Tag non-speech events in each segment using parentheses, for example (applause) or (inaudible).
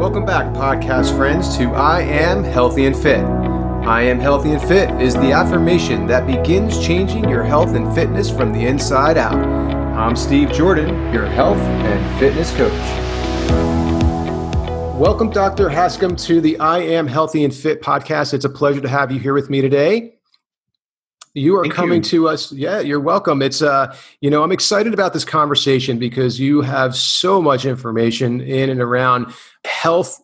Welcome back, podcast friends, to I Am Healthy and Fit. I Am Healthy and Fit is the affirmation that begins changing your health and fitness from the inside out. I'm Steve Jordan, your health and fitness coach. Welcome, Dr. Hanscom, to the I Am Healthy and Fit podcast. It's a pleasure to have you here with me today. You are Thank coming you. to us. Yeah, you're welcome. It's uh, you know, I'm excited about this conversation because you have so much information in and around health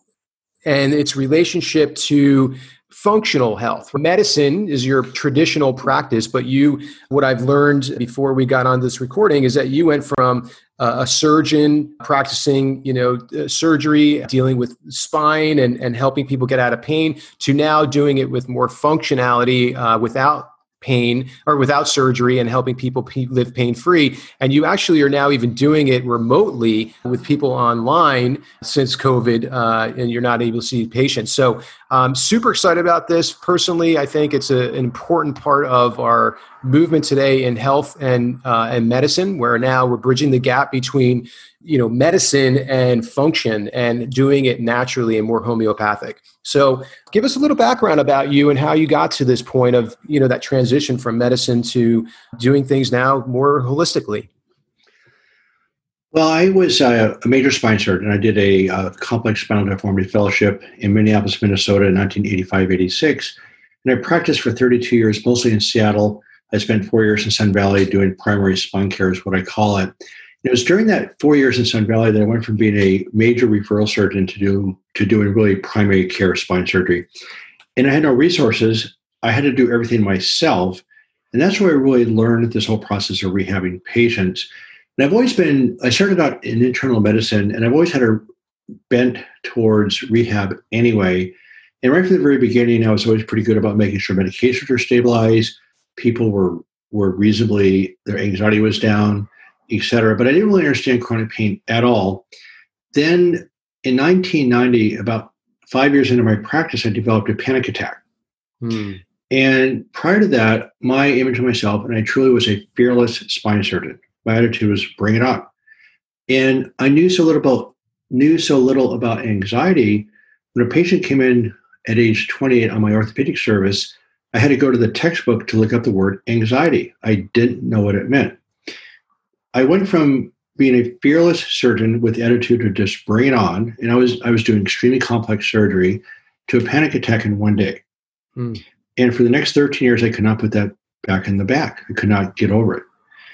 and its relationship to functional health. Medicine is your traditional practice, but you, what I've learned before we got on this recording is that you went from uh, a surgeon practicing, you know, uh, surgery, dealing with spine and, and helping people get out of pain to now doing it with more functionality uh, without pain or without surgery and helping people live pain free. And you actually are now even doing it remotely with people online since COVID, uh, and you're not able to see patients. So I'm super excited about this. Personally, I think it's a, an important part of our movement today in health and uh, and medicine, where now we're bridging the gap between you know medicine and function and doing it naturally and more homeopathic. So give us a little background about you and how you got to this point of you know that transition from medicine to doing things now more holistically. Well i was a, a major spine surgeon. I did a, a, complex spinal deformity fellowship in minneapolis minnesota in 1985-86 and i practiced for 32 years mostly in seattle. I spent four years in sun valley doing primary spine care is what i call it it was during that four years in Sun Valley that I went from being a major referral surgeon to do to doing really primary care spine surgery. And I had no resources. I had to do everything myself. And that's where I really learned this whole process of rehabbing patients. And I've always been, I started out in internal medicine and I've always had a bent towards rehab anyway. And right from the very beginning, I was always pretty good about making sure medications were stabilized, people were were reasonably their anxiety was down, etc. But I didn't really understand chronic pain at all. Then in 1990, about five years into my practice, I developed a panic attack. Hmm. And prior to that, my image of myself, and I truly was a fearless spine surgeon. My attitude was bring it on. And I knew so little about knew so little about anxiety. When a patient came in at age 28 on my orthopedic service, I had to go to the textbook to look up the word anxiety. I didn't know what it meant. I went from being a fearless surgeon with the attitude to just bring it on, and I was I was doing extremely complex surgery, to a panic attack in one day. Mm. And for the next 13 years, I could not put that back in the back. I could not get over it.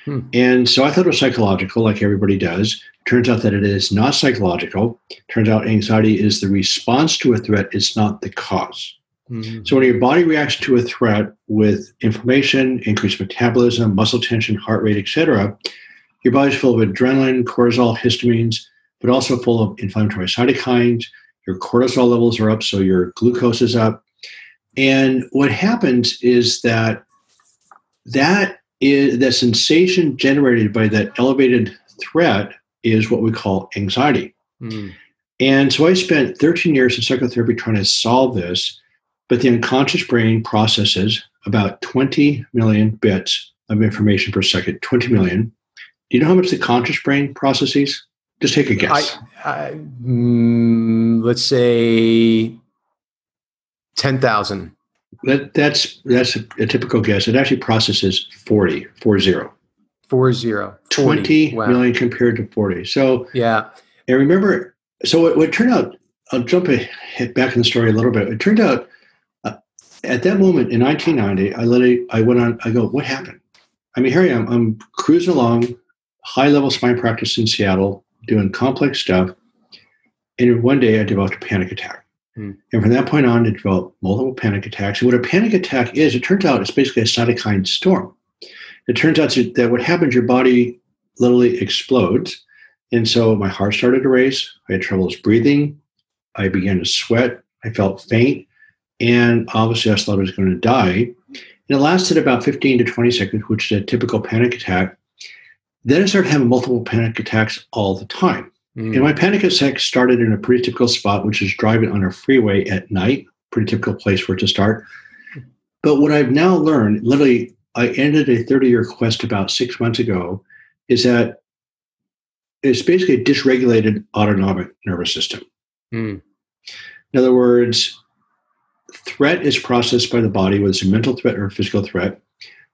Hmm. And so I thought it was psychological, like everybody does. Turns out that it is not psychological. Turns out anxiety is the response to a threat, it's not the because mm-hmm. So when your body reacts to a threat with inflammation, increased metabolism, muscle tension, heart rate, etc., your body's full of adrenaline, cortisol, histamines, but also full of inflammatory cytokines. Your cortisol levels are up, so your glucose is up. And what happens is that that is the sensation generated by that elevated threat is what we call anxiety. Mm. And so I spent 13 years in psychotherapy trying to solve this, but the unconscious brain processes about 20 million bits of information per second, 20 million. Do you know how much the conscious brain processes? Just take a guess. I, I, mm, let's say ten thousand. That, that's that's a, a, typical guess. It actually processes 40, 40. 40. 20 wow. million compared to 40. So yeah. And remember, so what, what turned out, I'll jump ahead back in the story a little bit. It turned out uh, at that moment in 1990, I literally, I went on, I go, what happened? I mean, here I am, I'm cruising along, high level spine practice in Seattle, doing complex stuff. And one day I developed a panic attack. Hmm. And from that point on, I developed multiple panic attacks. And what a panic attack is, it turns out it's basically a cytokine storm. It turns out that what happens, your body literally explodes. And so my heart started to race. I had troubles breathing. I began to sweat. I felt faint. And obviously, I thought I was going to die. And it lasted about 15 to 20 seconds, which is a typical panic attack. Then I started having multiple panic attacks all the time. Mm. And my panic attacks started in a pretty typical spot, which is driving on a freeway at night, pretty typical place for it to start. But what I've now learned, literally, I ended a 30 year quest about six months ago, is that it's basically a dysregulated autonomic nervous system. Mm. In other words, threat is processed by the body, whether it's a mental threat or a physical threat.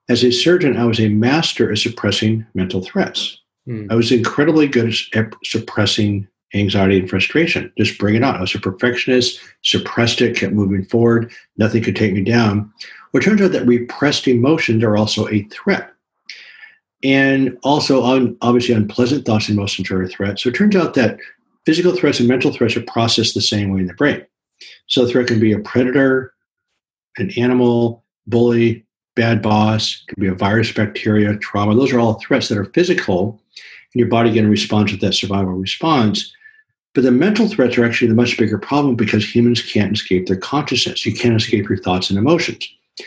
As a surgeon, I was a master at suppressing mental threats. Mm. I was incredibly good at suppressing anxiety and frustration. Just bring it on. I was a perfectionist, suppressed it, kept moving forward. Nothing could take me down. Well, it turns out that repressed emotions are also a threat. And also, un, obviously, unpleasant thoughts and emotions are a threat. So it turns out that physical threats and mental threats are processed the same way in the brain. So a threat can be a predator, an animal, bully, bad boss, it can be a virus, bacteria, trauma. Those are all threats that are physical, and your body again responds with that survival response. But the mental threats are actually the much bigger problem because humans can't escape their consciousness. You can't escape your thoughts and emotions.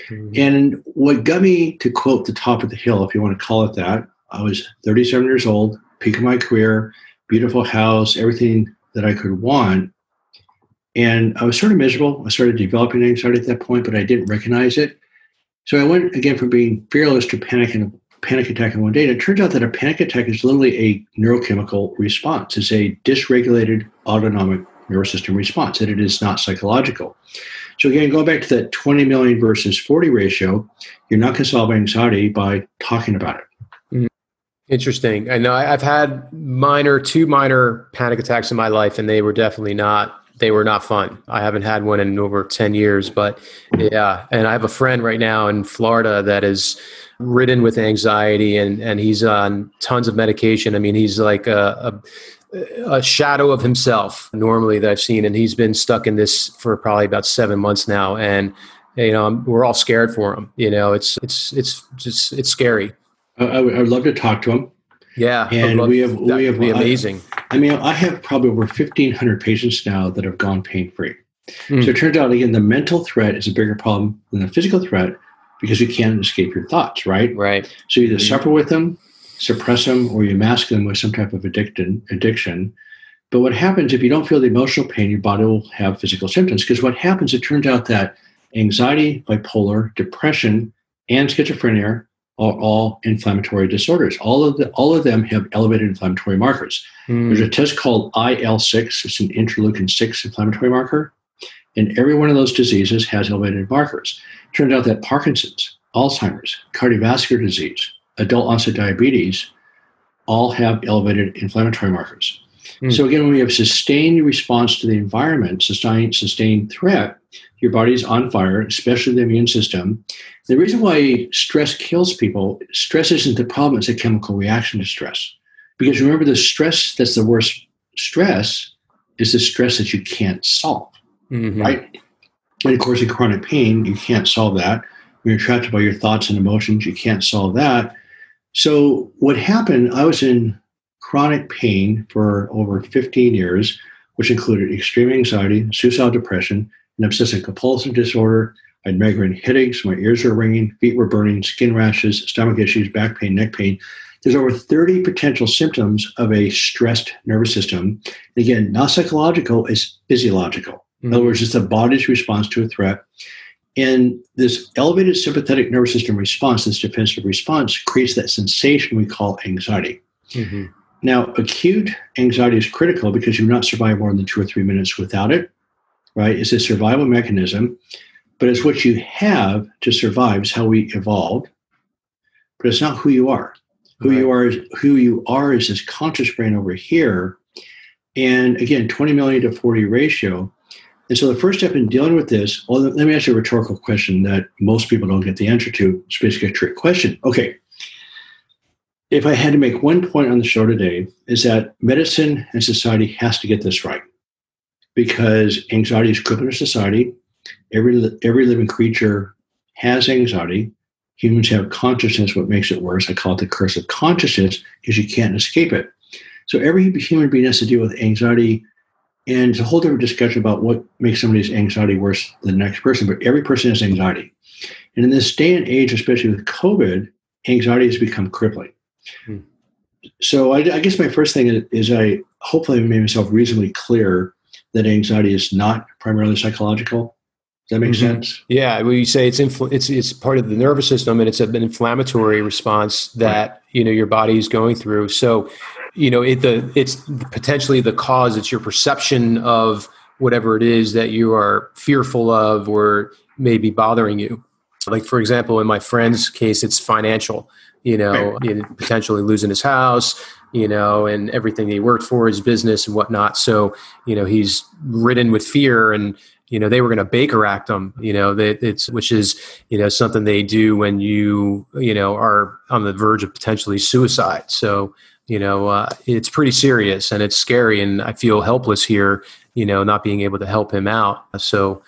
Mm-hmm. And what got me to quote the top of the hill, if you want to call it that, I was 37 years old, peak of my career, beautiful house, everything that I could want. And I was sort of miserable. I started developing anxiety at that point, but I didn't recognize it. So I went again from being fearless to panic and panic attack in one day. And it turns out that a panic attack is literally a neurochemical response. It's a dysregulated autonomic nervous system response, and it is not psychological. So again, going back to that 20 million versus 40 ratio, you're not going to solve anxiety by talking about it. Mm-hmm. Interesting. I know I've had minor, two minor panic attacks in my life, and they were definitely not they were not fun. I haven't had one in over 10 years, but yeah. And I have a friend right now in Florida that is ridden with anxiety and, and he's on tons of medication. I mean, he's like a, a, a shadow of himself normally that I've seen. And he's been stuck in this for probably about seven months now. And, you know, we're all scared for him. You know, it's, it's, it's just, it's scary. I, I would love to talk to him. Yeah, and we have we have be amazing. I, I, mean, I have probably over fifteen hundred patients now that have gone pain free. Mm. So it turns out again, the mental threat is a bigger problem than the physical threat because you can't escape your thoughts, right? Right. So you either mm. suffer with them, suppress them, or you mask them with some type of addiction. Addiction. But what happens if you don't feel the emotional pain, your body will have physical symptoms. Because what happens, it turns out that anxiety, bipolar, depression, and schizophrenia are all inflammatory disorders. All of the, all of them have elevated inflammatory markers. Mm. There's a test called IL6. It's an interleukin six inflammatory marker, and every one of those diseases has elevated markers. Turns out that Parkinson's, Alzheimer's, cardiovascular disease, adult onset diabetes, all have elevated inflammatory markers. Mm. So again, when we have sustained response to the environment, sustained sustained threat, your body's on fire, especially the immune system. The reason why stress kills people, stress isn't the problem, it's a chemical reaction to stress. Because remember, the stress that's the worst stress is the stress that you can't solve, mm-hmm. right? And of course, in chronic pain, you can't solve that. When you're trapped by your thoughts and emotions, you can't solve that. So, what happened, I was in chronic pain for over 15 years, which included extreme anxiety, suicidal depression, an obsessive compulsive disorder. I had migraine headaches, my ears were ringing, feet were burning, skin rashes, stomach issues, back pain, neck pain. There's over 30 potential symptoms of a stressed nervous system. And again, not psychological, it's physiological. Mm-hmm. In other mm-hmm. words, it's the body's response to a threat. And this elevated sympathetic nervous system response, this defensive response, creates that sensation we call anxiety. Mm-hmm. Now, acute anxiety is critical because you are not survive more than two or three minutes without it right? It's a survival mechanism, but it's what you have to survive. Is how we evolved, but it's not who you are. Who right. you are is who you are is this conscious brain over here, and again, 20 million to 40 ratio. And so the first step in dealing with this, well, let me ask you a rhetorical question that most people don't get the answer to. It's basically a trick question. Okay. If I had to make one point on the show today, is that medicine and society has to get this right because anxiety is crippling our society. Every every living creature has anxiety. Humans have consciousness. What makes it worse? I call it the curse of consciousness because you can't escape it. So every human being has to deal with anxiety, and it's a whole different discussion about what makes somebody's anxiety worse than the next person. But every person has anxiety, and in this day and age, especially with COVID, anxiety has become crippling. Hmm. So I, I, guess my first thing is, is I hopefully made myself reasonably clear that anxiety is not primarily psychological. Does that make mm-hmm. sense? Yeah, well, you say it's infl- it's it's part of the nervous system, and it's an inflammatory response that right. you know your body is going through. So, you know, it the it's potentially the cause. It's your perception of whatever it is that you are fearful of or maybe bothering you. Like, for example, in my friend's case, it's financial, you know, potentially losing his house, you know, and everything he worked for, his business and whatnot. So, you know, he's ridden with fear and, you know, they were going to Baker Act him, you know, that it's, which is, you know, something they do when you, you know, are on the verge of potentially suicide. So, you know, uh, it's pretty serious and it's scary. And I feel helpless here, you know, not being able to help him out. So,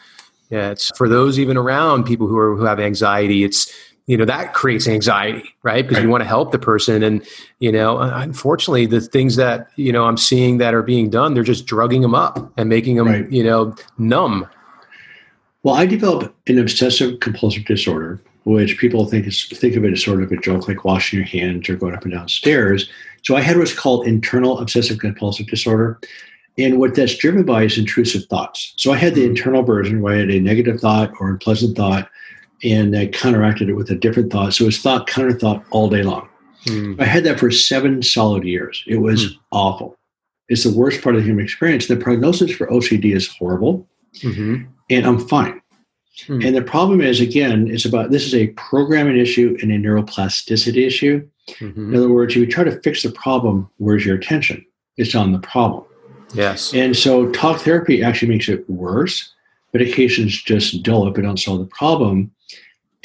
yeah, it's for those even around people who are who have anxiety. It's you know that creates anxiety, right? Because right. you want to help the person, and you know, unfortunately, the things that you know I'm seeing that are being done, they're just drugging them up and making them, right. you know, numb. Well, I developed an obsessive compulsive disorder, which people think is think of it as sort of a joke, like washing your hands or going up and down stairs. So I had what's called internal obsessive compulsive disorder. And what that's driven by is intrusive thoughts. So I had the mm-hmm. internal version where I had a negative thought or unpleasant thought, and I counteracted it with a different thought. So it's thought, counter thought all day long. Mm. I had that for seven solid years. It was mm. awful. It's the worst part of the human experience. The prognosis for OCD is horrible, mm-hmm. and I'm fine. Mm. And the problem is, again, it's about this is a programming issue and a neuroplasticity issue. Mm-hmm. In other words, if you try to fix the problem, where's your attention? It's on the problem. Yes. And so talk therapy actually makes it worse. Medications just dull it, but don't solve the problem.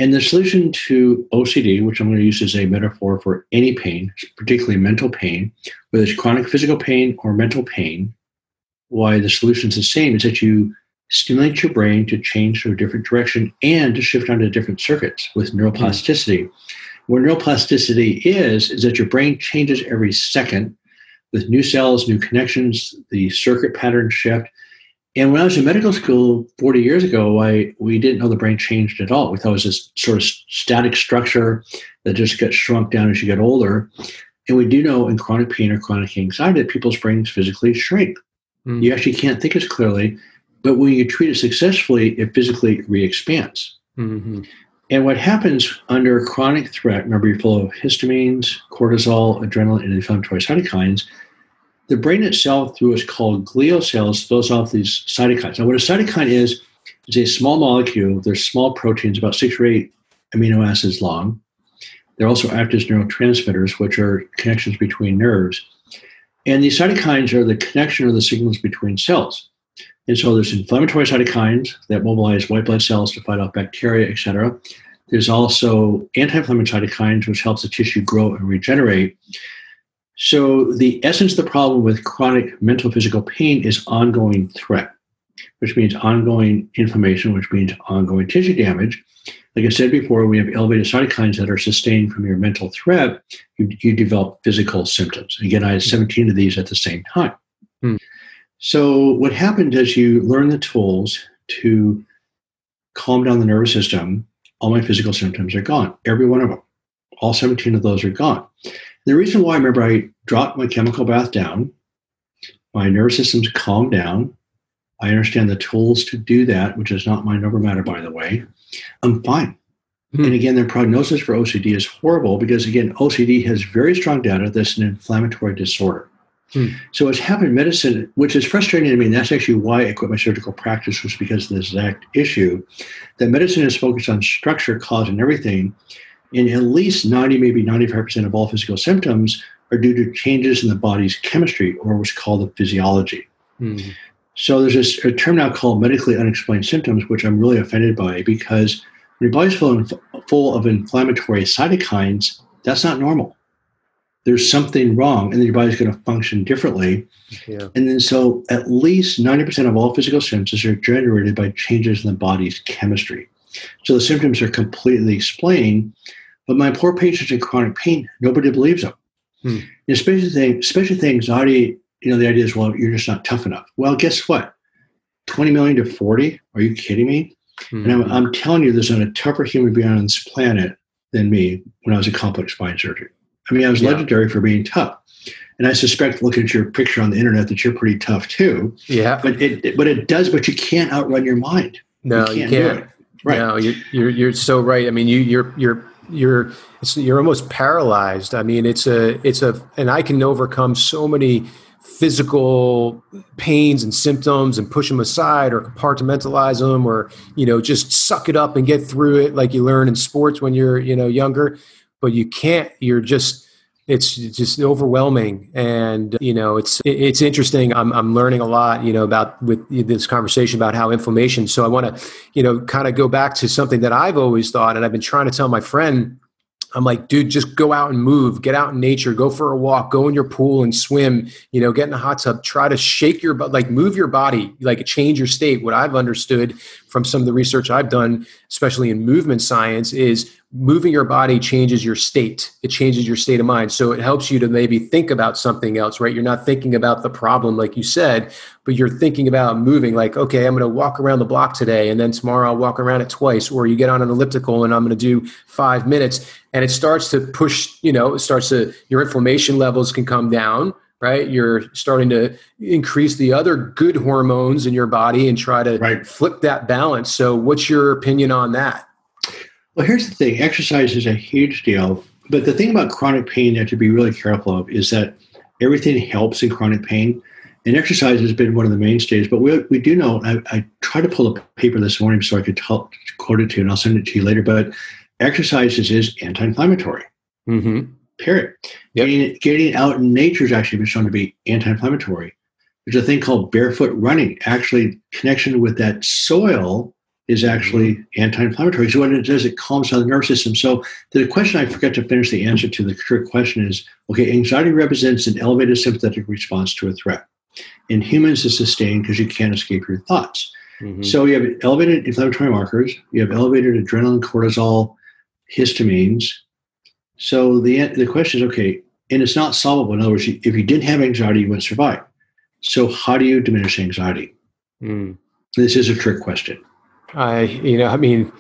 And the solution to OCD, which I'm going to use as a metaphor for any pain, particularly mental pain, whether it's chronic physical pain or mental pain, why the solution is the same is that you stimulate your brain to change to a different direction and to shift onto different circuits with neuroplasticity. Mm-hmm. What neuroplasticity is, is that your brain changes every second with new cells, new connections, the circuit pattern shift. And when I was in medical school 40 years ago, I we didn't know the brain changed at all. We thought it was this sort of static structure that just gets shrunk down as you get older. And we do know in chronic pain or chronic anxiety that people's brains physically shrink. Mm. You actually can't think as clearly, but when you treat it successfully, it physically re-expands. Mm-hmm. And what happens under chronic threat, remember you're full of histamines, cortisol, adrenaline, and inflammatory cytokines, the brain itself, through what's called glial cells, throws off these cytokines. Now, what a cytokine is, is a small molecule. They're small proteins, about six or eight amino acids long. They also act as neurotransmitters, which are connections between nerves. And these cytokines are the connection or the signals between cells. And so there's inflammatory cytokines that mobilize white blood cells to fight off bacteria, et cetera. There's also anti-inflammatory cytokines, which helps the tissue grow and regenerate. So the essence of the problem with chronic mental physical pain is ongoing threat, which means ongoing inflammation, which means ongoing tissue damage. Like I said before, we have elevated cytokines that are sustained from your mental threat. You, you develop physical symptoms. Again, I had 17 of these at the same time. Hmm. So what happened is you learn the tools to calm down the nervous system. All my physical symptoms are gone. Every one of them. All 17 of those are gone. The reason why, I remember, I dropped my chemical bath down. My nervous system's calmed down. I understand the tools to do that, which is not my number matter, by the way. I'm fine. Hmm. And again, the prognosis for OCD is horrible because, again, OCD has very strong data that's an inflammatory disorder. Hmm. So what's happened in medicine, which is frustrating to me, and that's actually why I quit my surgical practice, was because of this exact issue, that medicine is focused on structure, cause, and everything. And at least 90, maybe 95% of all physical symptoms are due to changes in the body's chemistry or what's called the physiology. Hmm. So there's this, a term now called medically unexplained symptoms, which I'm really offended by because when your body's full, full of inflammatory cytokines, that's not normal there's something wrong and then your body's going to function differently. Yeah. And then so at least 90% of all physical symptoms are generated by changes in the body's chemistry. So the symptoms are completely explained, but my poor patients in chronic pain, nobody believes them. Hmm. Especially, the, especially the anxiety, you know, the idea is, well, you're just not tough enough. Well, guess what? 20 million to 40? Are you kidding me? Hmm. And I'm, I'm telling you, there's not a tougher human being on this planet than me when I was a complex spine surgeon. I mean, I was yeah. legendary for being tough. And I suspect, looking at your picture on the internet, that you're pretty tough too. Yeah. But it, but it does. But you can't outrun your mind. No, you can't. You can't. Right. No, you're, you're you're so right. I mean, you you're you're you're you're almost paralyzed. I mean, it's a it's a and I can overcome so many physical pains and symptoms and push them aside or compartmentalize them or you know just suck it up and get through it like you learn in sports when you're you know younger but you can't you're just it's just overwhelming. And you know it's it's interesting. I'm, I'm learning a lot you know about with this conversation about how inflammation so i want to you know kind of go back to something that i've always thought and i've been trying to tell my friend. I'm like, dude, just go out and move, get out in nature, go for a walk, go in your pool and swim, you know, get in the hot tub, try to shake your like move your body, like change your state. What I've understood from some of the research I've done, especially in movement science, is moving your body changes your state. It changes your state of mind. So it helps you to maybe think about something else, right? You're not thinking about the problem, like you said, but you're thinking about moving, like, okay, I'm going to walk around the block today, and then tomorrow I'll walk around it twice. Or you get on an elliptical and I'm going to do five minutes. And it starts to push, you know, it starts to, your inflammation levels can come down right? You're starting to increase the other good hormones in your body and try to right. flip that balance. So, what's your opinion on that? Well, here's the thing exercise is a huge deal. But the thing about chronic pain you have to be really careful of is that everything helps in chronic pain. And exercise has been one of the mainstays. But we, we do know, I, I tried to pull a paper this morning so I could tell, quote it to you, and I'll send it to you later. But exercise is anti inflammatory. Mm-hmm. Period. Yep. Getting, getting out in nature has actually been shown to be anti inflammatory. There's a thing called barefoot running, actually, connection with that soil is actually anti-inflammatory. So what it does, it calms down the nervous system. So the question I forget to finish the answer to the trick question is, okay, anxiety represents an elevated sympathetic response to a threat. In humans, it's sustained because you can't escape your thoughts. Mm-hmm. So you have elevated inflammatory markers, you have elevated adrenaline, cortisol, histamines. So the the question is, okay, and it's not solvable. In other words, if you didn't have anxiety, you wouldn't survive. So how do you diminish anxiety? Mm. This is a trick question. I, you know, I mean,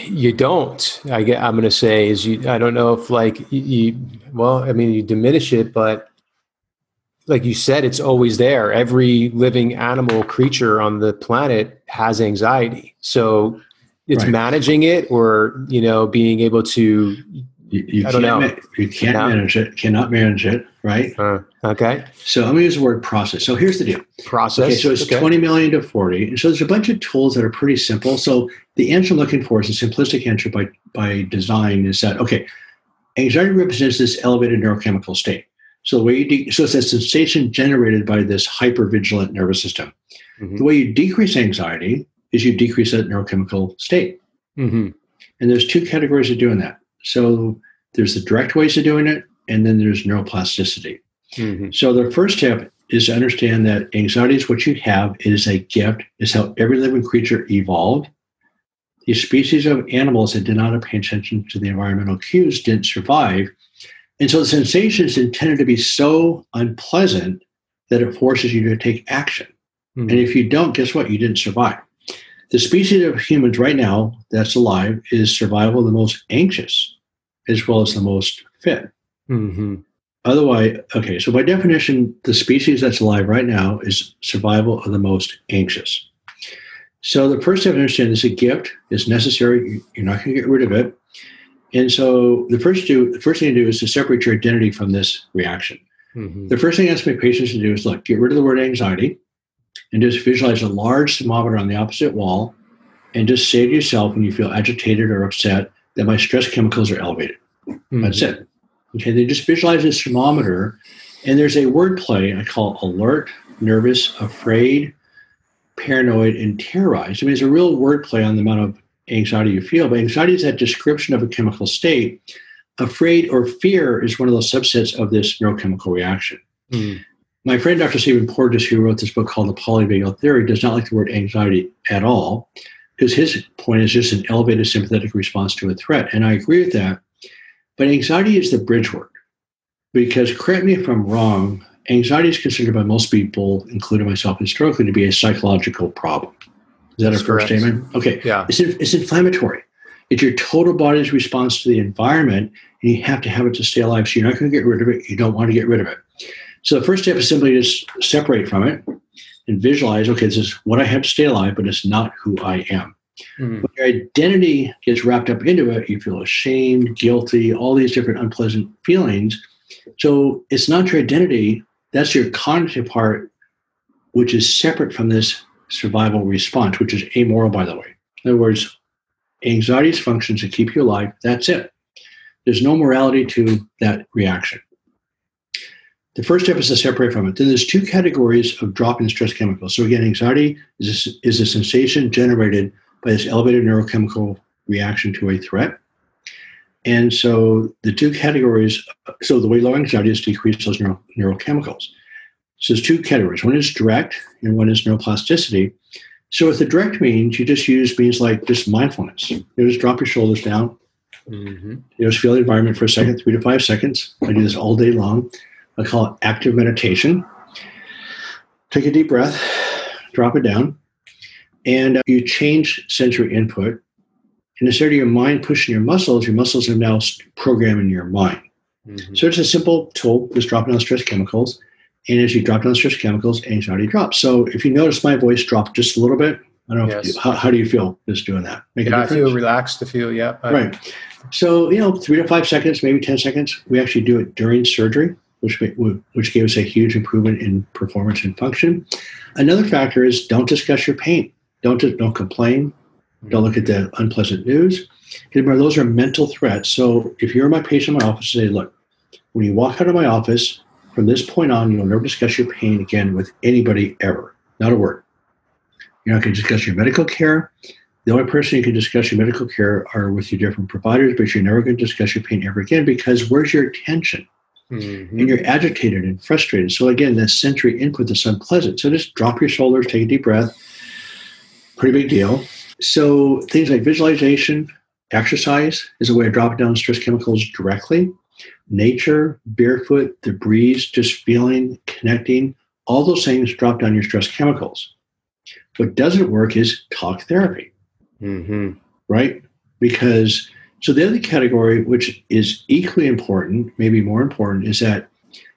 you don't. I get. I'm going to say is you. I don't know if like you, you. Well, I mean, you diminish it, but like you said, it's always there. Every living animal creature on the planet has anxiety. So it's right. managing it, or you know, being able to you, you know. Ma- you can't manage it. Cannot manage it. Right. Uh, okay. So let me use the word process. So here's the deal. Process. Okay. So it's okay. 20 million to 40. And so there's a bunch of tools that are pretty simple. So the answer I'm looking for is a simplistic answer by by design is that okay, anxiety represents this elevated neurochemical state. So the way you de- so it's a sensation generated by this hypervigilant nervous system. Mm-hmm. The way you decrease anxiety is you decrease that neurochemical state. Mm-hmm. And there's two categories of doing that. So there's the direct ways of doing it, and then there's neuroplasticity. Mm-hmm. So the first step is to understand that anxiety is what you have. It is a gift. It's how every living creature evolved. These species of animals that did not pay attention to the environmental cues didn't survive. And so the sensation is intended to be so unpleasant that it forces you to take action. Mm-hmm. And if you don't, guess what? You didn't survive. The species of humans right now that's alive is survival the most anxious as well as the most fit. Mm-hmm. Otherwise, okay, so by definition, the species that's alive right now is survival of the most anxious. So the first step to understand is a gift is necessary. You're not going to get rid of it. And so the first do the first thing to do is to separate your identity from this reaction. Mm-hmm. The first thing I ask my patients to do is look, get rid of the word anxiety and just visualize a large thermometer on the opposite wall and just say to yourself when you feel agitated or upset that my stress chemicals are elevated. Mm-hmm. That's it. Okay, they just visualize this thermometer, and there's a word play I call alert, nervous, afraid, paranoid, and terrorized. I mean, it's a real word play on the amount of anxiety you feel, but anxiety is that description of a chemical state. Afraid or fear is one of those subsets of this neurochemical reaction. Mm-hmm. My friend Dr. Stephen Porges, who wrote this book called The Polyvagal Theory, does not like the word anxiety at all because his point is just an elevated sympathetic response to a threat. And I agree with that. But anxiety is the bridge word because, correct me if I'm wrong, anxiety is considered by most people, including myself historically, to be a psychological problem. Is that That's a first statement? Okay. Yeah. It's, it's inflammatory. It's your total body's response to the environment, and you have to have it to stay alive. So you're not going to get rid of it. You don't want to get rid of it. So the first step is simply to separate from it and visualize okay, this is what I have to stay alive, but it's not who I am. Mm-hmm. When your identity gets wrapped up into it, you feel ashamed, guilty, all these different unpleasant feelings. So it's not your identity That's your cognitive part, which is separate from this survival response, which is amoral, by the way. In other words, anxiety's functions to keep you alive. That's it. There's no morality to that reaction. The first step is to separate from it. Then there's two categories of dropping stress chemicals. So again, anxiety is a, is a sensation generated by this elevated neurochemical reaction to a threat. And so the two categories, so the way low anxiety is decrease those neuro, neurochemicals. So there's two categories. One is direct and one is neuroplasticity. So with the direct means, you just use means like just mindfulness. You just drop your shoulders down. Mm-hmm. You just feel the environment for a second, three to five seconds. I do this all day long. I call it active meditation. Take a deep breath, drop it down, and uh, you change sensory input. And instead of your mind pushing your muscles, your muscles are now programming your mind. Mm-hmm. So it's a simple tool, just dropping down stress chemicals. And as you drop down stress chemicals, anxiety drops. So if you notice my voice drop just a little bit, I don't know. Yes. You, how, how, do you feel just doing that? Make yeah, I feel relaxed to feel, yeah. right. So, you know, three to five seconds, maybe 10 seconds. We actually do it during surgery, which, which gave us a huge improvement in performance and function. Another factor is don't discuss your pain. Don't, don't complain. Don't look at the unpleasant news. Remember, those are mental threats. So if you're my patient in my office, say, look, when you walk out of my office, from this point on, you'll never discuss your pain again with anybody ever. Not a word. You're not going to discuss your medical care. The only person you can discuss your medical care are with your different providers, but you're never going to discuss your pain ever again because where's your attention? Mm-hmm. And you're agitated and frustrated. So again, that sensory input is unpleasant. So just drop your shoulders, take a deep breath. Pretty big deal. So things like visualization, exercise is a way of dropping down stress chemicals directly. Nature, barefoot, the breeze, just feeling, connecting, all those things drop down your stress chemicals. What doesn't work is talk therapy, mm-hmm. right? Because so the other category, which is equally important, maybe more important, is that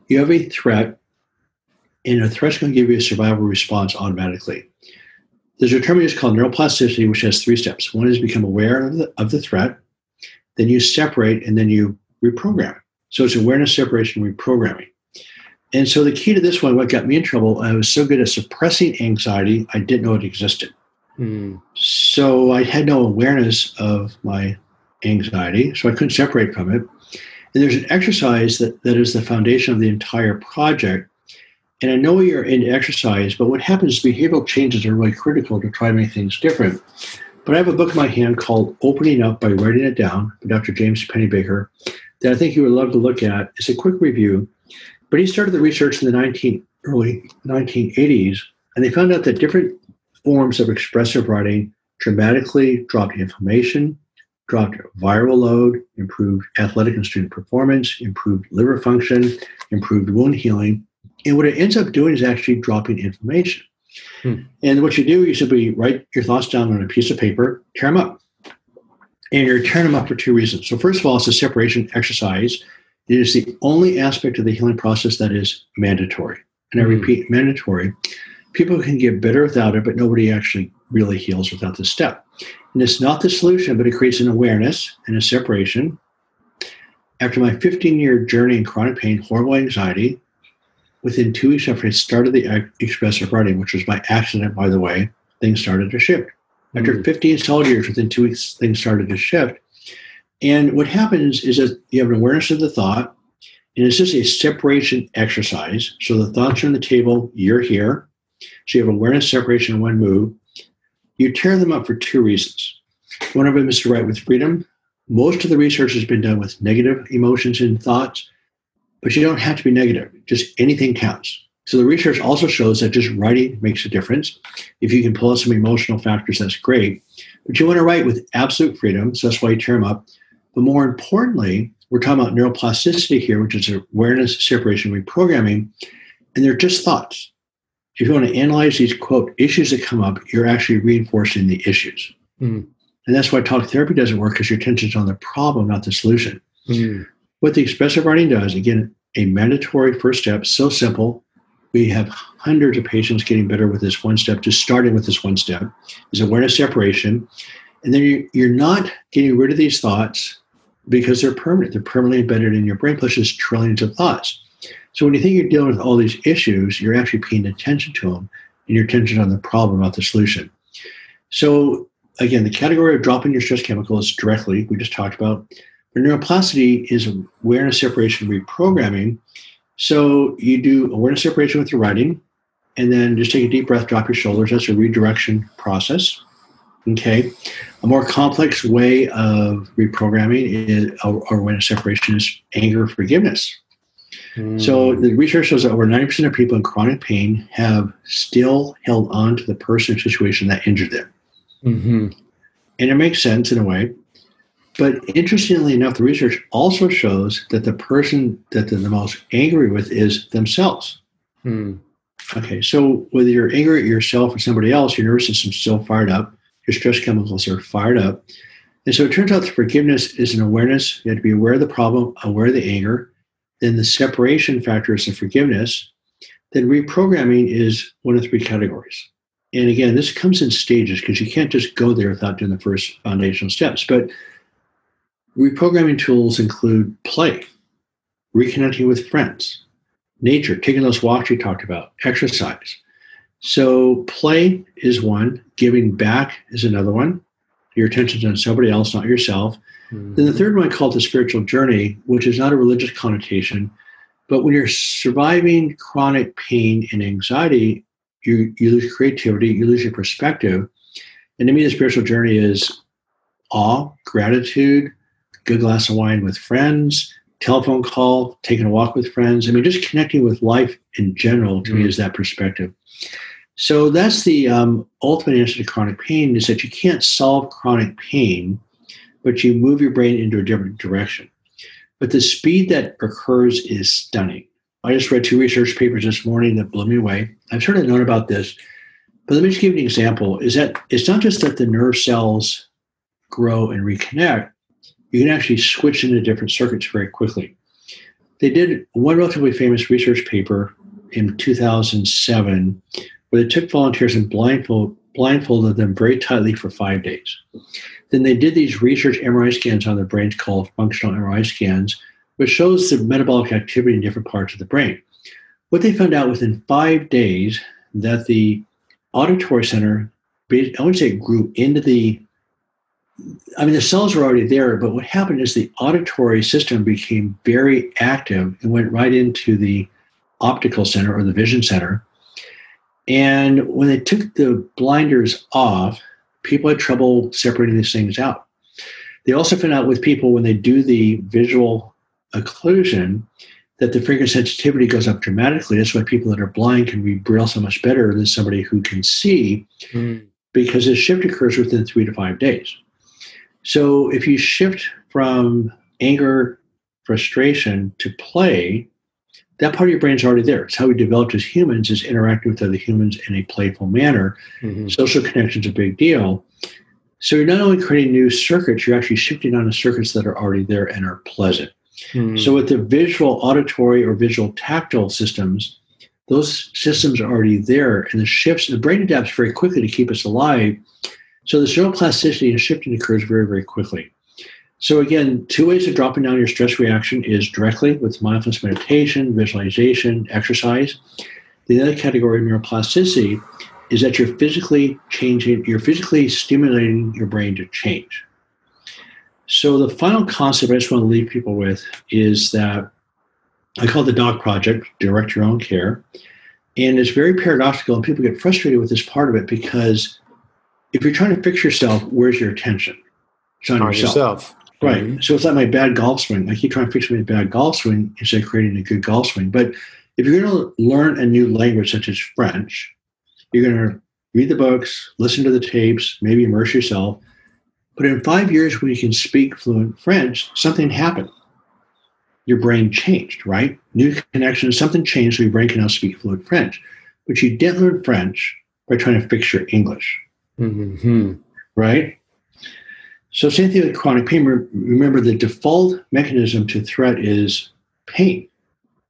you have a threat, and a threat's going to give you a survival response automatically. There's a term we use called neuroplasticity, which has three steps. One is become aware of the, of the threat, then you separate, and then you reprogram. So it's awareness, separation, reprogramming. And so the key to this one, what got me in trouble, I was so good at suppressing anxiety, I didn't know it existed. Mm. So I had no awareness of my anxiety, so I couldn't separate from it. And there's an exercise that, that is the foundation of the entire project. And I know you're in exercise, but what happens is behavioral changes are really critical to try to make things different. But I have a book in my hand called Opening Up by Writing It Down by Dr. James Pennebaker that I think you would love to look at. It's a quick review. But he started the research in the 19, early 1980s, and they found out that different forms of expressive writing dramatically dropped inflammation, dropped viral load, improved athletic and student performance, improved liver function, improved wound healing. And what it ends up doing is actually dropping inflammation. Hmm. And what you do, you simply write your thoughts down on a piece of paper, tear them up. And you're tearing them up for two reasons. So, first of all, it's a separation exercise it is the only aspect of the healing process that is mandatory. And I mm-hmm. repeat, mandatory. People can get better without it, but nobody actually really heals without this step. And it's not the solution, but it creates an awareness and a separation. After my 15 year journey in chronic pain, horrible anxiety, within two weeks after I started the expressive writing, which was by accident, by the way, things started to shift. After mm-hmm. 15 solid years, within two weeks, things started to shift. And what happens is that you have an awareness of the thought, and it's just a separation exercise. So the thoughts are on the table, you're here. So you have awareness, separation and one move. You tear them up for two reasons. One of them is to write with freedom. Most of the research has been done with negative emotions and thoughts, but you don't have to be negative. Just anything counts. So the research also shows that just writing makes a difference. If you can pull out some emotional factors, that's great. But you want to write with absolute freedom. So that's why you tear them up. But more importantly, we're talking about neuroplasticity here, which is awareness, separation, reprogramming, and they're just thoughts. If you want to analyze these quote issues that come up, you're actually reinforcing the issues. Mm. And that's why talk therapy doesn't work because your attention's on the problem, not the solution. Mm. What the expressive writing does, again, a mandatory first step, so simple. We have hundreds of patients getting better with this one step, just starting with this one step, is awareness separation. And then you're not getting rid of these thoughts because they're permanent. They're permanently embedded in your brain, plus just trillions of thoughts. So when you think you're dealing with all these issues, you're actually paying attention to them and your attention on the problem, not the solution. So again, the category of dropping your stress chemicals directly, we just talked about. But neuroplasticity is awareness separation reprogramming. So you do awareness separation with your writing, and then just take a deep breath, drop your shoulders. That's a redirection process. Okay. A more complex way of reprogramming is, or, awareness separation is anger forgiveness. Mm. So the research shows that over 90% of people in chronic pain have still held on to the person or situation that injured them. Mm-hmm. And it makes sense in a way. But interestingly enough, the research also shows that the person that they're the most angry with is themselves. Mm. Okay, so whether you're angry at yourself or somebody else, your nervous system's still fired up, your stress chemicals are fired up. And so it turns out that forgiveness is an awareness. You have to be aware of the problem, aware of the anger. Then the separation factor is the forgiveness. Then reprogramming is one of three categories and again, this comes in stages because you can't just go there without doing the first foundational steps. But reprogramming tools include play, reconnecting with friends, nature, taking those walks you talked about, exercise. So, play is one, giving back is another one. Your attention's on somebody else, not yourself. Mm-hmm. Then the third one I called the spiritual journey, which is not a religious connotation, but when you're surviving chronic pain and anxiety, you, you lose creativity, you lose your perspective. And to me, the spiritual journey is awe, gratitude, good glass of wine with friends, telephone call, taking a walk with friends. I mean, just connecting with life in general to mm-hmm. me is that perspective. So that's the um, ultimate answer to chronic pain is that you can't solve chronic pain, but you move your brain into a different direction. But the speed that occurs is stunning. I just read two research papers this morning that blew me away. I've sort of known about this, but let me just give you an example. Is that it's not just that the nerve cells grow and reconnect, you can actually switch into different circuits very quickly. They did one relatively famous research paper in 2007 where they took volunteers and blindfold, blindfolded them very tightly for five days. Then they did these research MRI scans on their brains called functional MRI scans which shows the metabolic activity in different parts of the brain. What they found out within five days that the auditory center, I would say, grew into the. I mean, the cells were already there, but what happened is the auditory system became very active and went right into the optical center or the vision center. And when they took the blinders off, people had trouble separating these things out. They also found out with people when they do the visual occlusion that the finger sensitivity goes up dramatically. That's why people that are blind can read Braille so much better than somebody who can see, mm. because this shift occurs within three to five days. So if you shift from anger, frustration to play, that part of your brain's already there. It's how we developed as humans is interacting with other humans in a playful manner. Mm-hmm. Social connection's a big deal. So you're not only creating new circuits, you're actually shifting on the circuits that are already there and are pleasant. Mm-hmm. So with the visual, auditory, or visual tactile systems, those systems are already there, and the shifts, the brain adapts very quickly to keep us alive. So the neuroplasticity and shifting occurs very, very quickly. So again, two ways of dropping down your stress reaction is directly with mindfulness meditation, visualization, exercise. The other category of neuroplasticity is that you're physically changing, you're physically stimulating your brain to change. So the final concept I just want to leave people with is that I call it the DOC project, direct your own care. And it's very paradoxical, and people get frustrated with this part of it because if you're trying to fix yourself, where's your attention? It's on, on yourself. yourself. Right. Mm-hmm. So it's like my bad golf swing. I keep trying to fix my bad golf swing instead of creating a good golf swing. But if you're going to learn a new language such as French, you're going to read the books, listen to the tapes, maybe immerse yourself, but in five years, when you can speak fluent French, something happened. Your brain changed, right? New connections, something changed so your brain can now speak fluent French. But you didn't learn French by trying to fix your English, mm-hmm. right? So, Cynthia, with chronic pain. Remember, the default mechanism to threat is pain.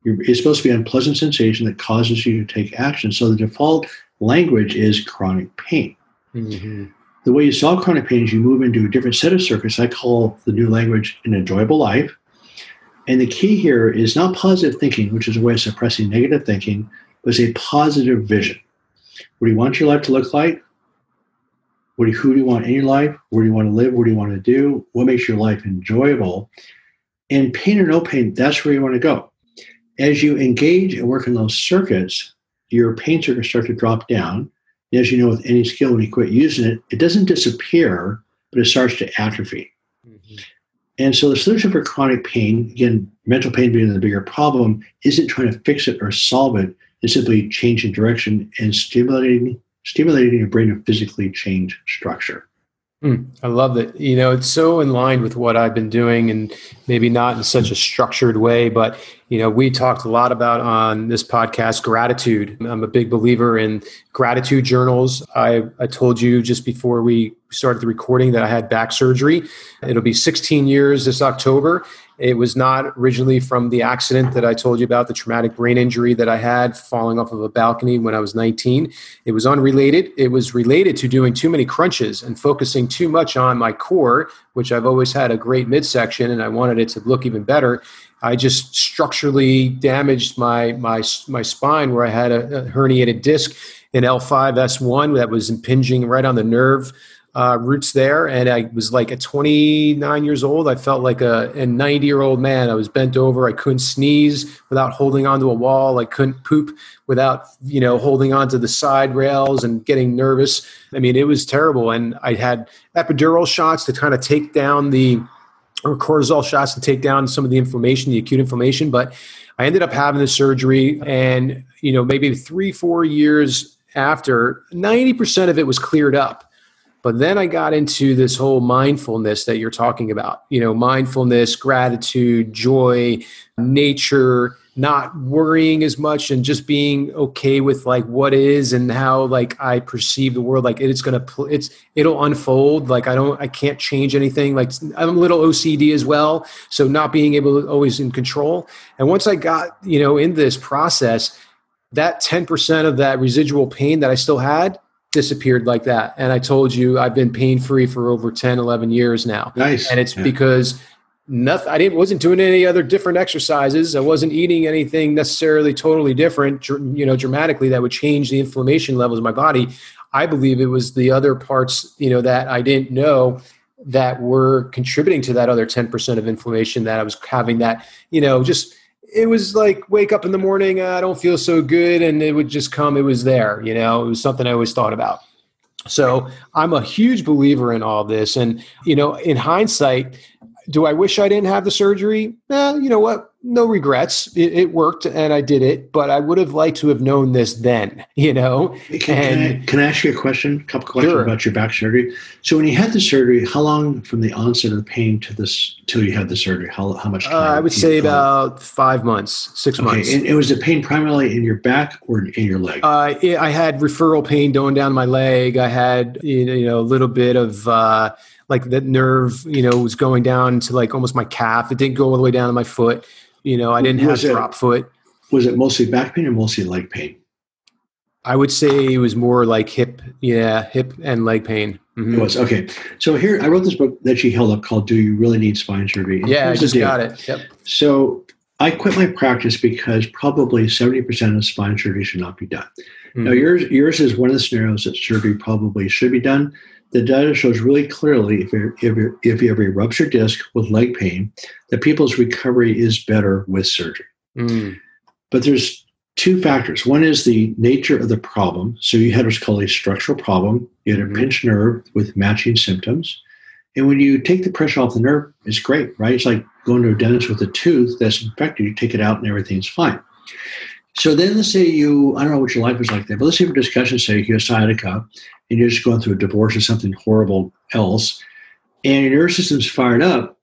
It's supposed to be an unpleasant sensation that causes you to take action. So, the default language is chronic pain. Mm-hmm the way you solve chronic pain is you move into a different set of circuits. I call the new language an enjoyable life. And the key here is not positive thinking, which is a way of suppressing negative thinking, but it's a positive vision. What do you want your life to look like? What do you, who do you want in your life? Where do you want to live? What do you want to do? What makes your life enjoyable? And pain or no pain, that's where you want to go. As you engage and work in those circuits, your pain circuits start to drop down. And as you know, with any skill, when you quit using it, it doesn't disappear, but it starts to atrophy. Mm-hmm. And so the solution for chronic pain, again, mental pain being the bigger problem, isn't trying to fix it or solve it. It's simply changing direction and stimulating stimulating your brain to physically change structure. Mm, I love that. You know, it's so in line with what I've been doing and maybe not in such a structured way, but you know, we talked a lot about on this podcast gratitude. I'm a big believer in gratitude journals. I, I told you just before we started the recording that I had back surgery. It'll be 16 years this October. It was not originally from the accident that I told you about, the traumatic brain injury that I had falling off of a balcony when I was 19. It was unrelated. It was related to doing too many crunches and focusing too much on my core, which I've always had a great midsection and I wanted it to look even better. I just structurally damaged my my my spine where I had a, a herniated disc in L5 S1 that was impinging right on the nerve uh, roots there. And I was like at 29 years old, I felt like a, a 90 year old man. I was bent over. I couldn't sneeze without holding onto a wall. I couldn't poop without, you know, holding onto the side rails and getting nervous. I mean, it was terrible. And I had epidural shots to kind of take down the, or cortisol shots to take down some of the inflammation, the acute inflammation. But I ended up having the surgery and, you know, maybe three, four years after, 90% of it was cleared up but then I got into this whole mindfulness that you're talking about, you know, mindfulness, gratitude, joy, nature, not worrying as much and just being okay with like what is and how like I perceive the world. Like it's going to, it's, it'll unfold. Like I don't, I can't change anything. Like I'm a little OCD as well. So not being able to always in control. And once I got, you know, in this process, that 10% of that residual pain that I still had disappeared like that. And I told you I've been pain free for over 10, 11 years now. Nice. And it's yeah. because nothing, I didn't, wasn't doing any other different exercises. I wasn't eating anything necessarily totally different, you know, dramatically that would change the inflammation levels of my body. I believe it was the other parts, you know, that I didn't know that were contributing to that other 10% of inflammation that I was having that, you know, just it was like wake up in the morning, I don't feel so good, and it would just come. It was there, you know. It was something I always thought about. So I'm a huge believer in all this, and you know, in hindsight, do I wish I didn't have the surgery? Eh, you know what? No regrets. It, it, worked and I did it, but I would have liked to have known this then, (laughs) you know? Can, and, can, I, can I ask you a question? A couple questions sure. about your back surgery. So when you had the surgery, how long from the onset of the pain to this till you had the surgery? How, how much time? Uh, I would say about five months, six okay. months. And it was the pain primarily in your back or in your leg? Uh, I had referral pain going down my leg. I had, you know, a little bit of, uh, like that nerve, you know, was going down to like almost my calf. It didn't go all the way down to my foot. You know, I didn't was have it, drop foot. Was it mostly back pain or mostly leg pain? I would say it was more like hip, yeah, hip and leg pain. Mm-hmm. It was okay. So here, I wrote this book that she held up called "Do You Really Need Spine Surgery?" And yeah, I just got it. Yep. So I quit my practice because probably seventy percent of spine surgery should not be done. Mm-hmm. Now yours, yours is one of the scenarios that surgery probably should be done the data shows really clearly if, you're, if, you're, if you have a ruptured disc with leg pain, that people's recovery is better with surgery. Mm. But there's two factors. One is the nature of the problem. So you had what's called a structural problem. You had a mm-hmm. pinched nerve with matching symptoms. And when you take the pressure off the nerve, it's great, right? It's like going to a dentist with a tooth that's infected. You take it out and everything's fine. So then let's say you, I don't know what your life was like there, but let's say for discussion's sake, you're a sciatica and you're just going through a divorce or something horrible else, and your nervous system's fired up.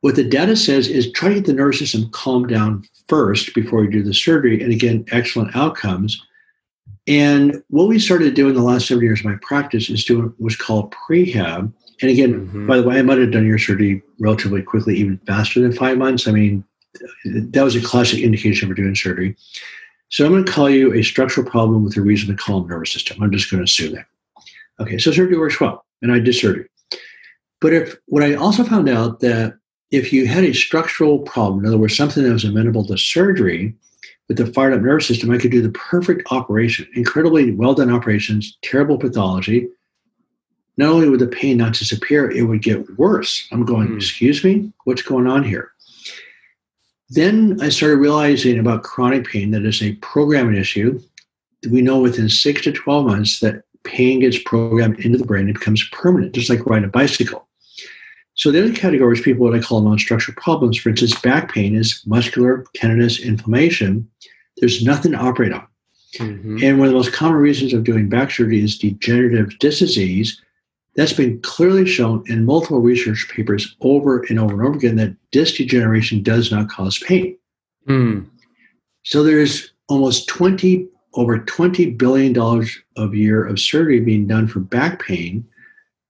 What the data says is try to get the nervous system calmed down first before you do the surgery. And again, excellent outcomes. And what we started doing the last seven years of my practice is doing what's called prehab. And again, mm-hmm. by the way, I might have done your surgery relatively quickly, even faster than five months. I mean, that was a classic indication for doing surgery. So I'm going to call you a structural problem with a reasonably calm nervous system. I'm just going to assume that. Okay, so surgery works well, and I did surgery. But if what I also found out that if you had a structural problem, in other words, something that was amenable to surgery, with the fired up nervous system, I could do the perfect operation, incredibly well done operations, terrible pathology. Not only would the pain not disappear, it would get worse. I'm going, mm. excuse me, what's going on here? Then I started realizing about chronic pain that is a programming issue. We know within six to 12 months that pain gets programmed into the brain and becomes permanent, just like riding a bicycle. So the other categories, people what I call non-structural problems, for instance, back pain is muscular tendinous inflammation. There's nothing to operate on. Mm-hmm. And one of the most common reasons of doing back surgery is degenerative disc disease. That's been clearly shown in multiple research papers over and over and over again that disc degeneration does not cause pain. Mm. So there's almost 20 over 20 billion dollars a year of surgery being done for back pain.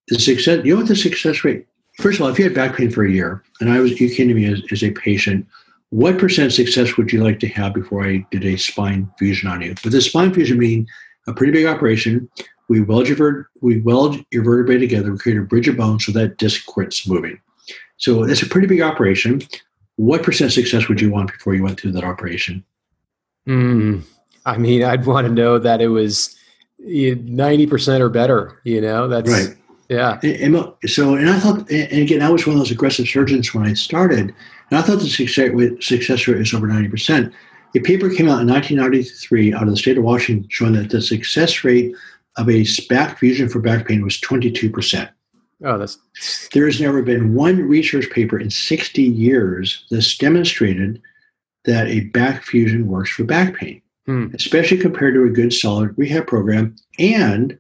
The success, you know what the success rate First of all, if you had back pain for a year and I was you came to me as, as a patient, what percent success would you like to have before I did a spine fusion on you? With the spine fusion being a pretty big operation, we weld your ver- we weld your vertebrae together, we create a bridge of bone so that disc quits moving. So it's a pretty big operation. What percent success would you want before you went through that operation? Mm, I mean, I'd want to know that it was ninety percent or better. You know, that's right. Yeah. And, so, and I thought, and again, I was one of those aggressive surgeons when I started, and I thought the success rate, success rate was over 90%. A paper came out in 1993 out of the state of Washington showing that the success rate of a back fusion for back pain was 22%. Oh, that's. There has never been one research paper in 60 years that's demonstrated that a back fusion works for back pain, hmm. especially compared to a good solid rehab program and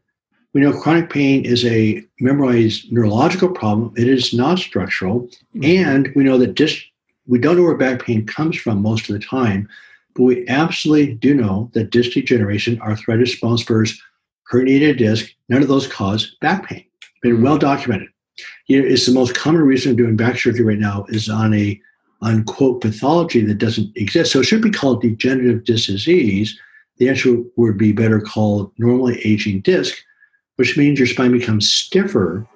we know chronic pain is a memorized neurological problem. It is not structural. Mm-hmm. And we know that disc, we don't know where back pain comes from most of the time, but we absolutely do know that disc degeneration, arthritis, bone spurs, herniated disc, none of those cause back pain. Been well documented. Know, it's the most common reason of doing back surgery right now is on a unquote pathology that doesn't exist. So it should be called degenerative disc disease. The answer would be better called normally aging disc which means your spine becomes stiffer.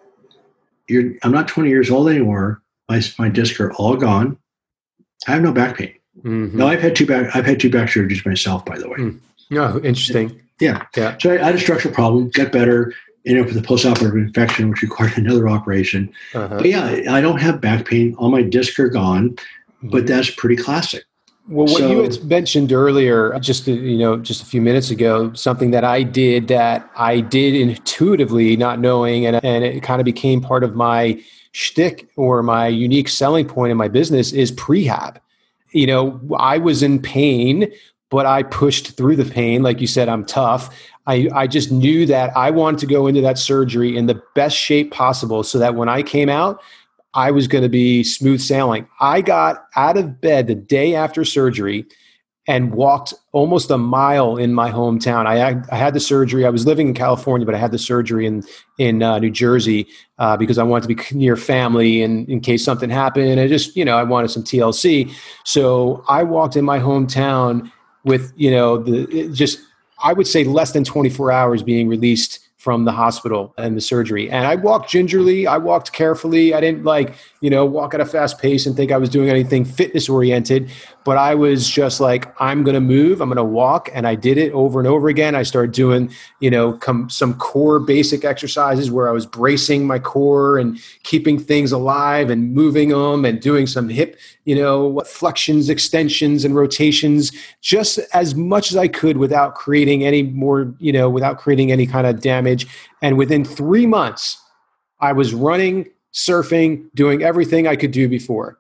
You're, I'm not 20 years old anymore. My, my discs are all gone. I have no back pain. Mm-hmm. No, I've had two back. I've had two back surgeries myself, by the way. Mm. Oh, interesting. Yeah, yeah. So I, I, had a structural problem, got better. Ended up with a postoperative infection, which required (laughs) another operation. Uh-huh. But yeah, I don't have back pain. All my discs are gone, mm-hmm. but that's pretty classic. Well, what so, you had mentioned earlier, just you know, just a few minutes ago, something that I did that I did intuitively, not knowing, and and it kind of became part of my shtick or my unique selling point in my business is prehab. You know, I was in pain, but I pushed through the pain. Like you said, I'm tough. I, I just knew that I wanted to go into that surgery in the best shape possible so that when I came out, I was going to be smooth sailing. I got out of bed the day after surgery and walked almost a mile in my hometown. I I had the surgery. I was living in California, but I had the surgery in in uh, New Jersey uh, because I wanted to be near family and in case something happened. I just you know I wanted some TLC. So I walked in my hometown with you know the just I would say less than 24 hours being released from the hospital and the surgery. And I walked gingerly, I walked carefully. I didn't like, you know, walk at a fast pace and think I was doing anything fitness oriented, but I was just like, I'm going to move, I'm going to walk. And I did it over and over again. I started doing, you know, com- some core basic exercises where I was bracing my core and keeping things alive and moving them and doing some hip, you know, flexions, extensions, and rotations just as much as I could without creating any more, you know, without creating any kind of damage. And within three months, I was running, surfing, doing everything I could do before.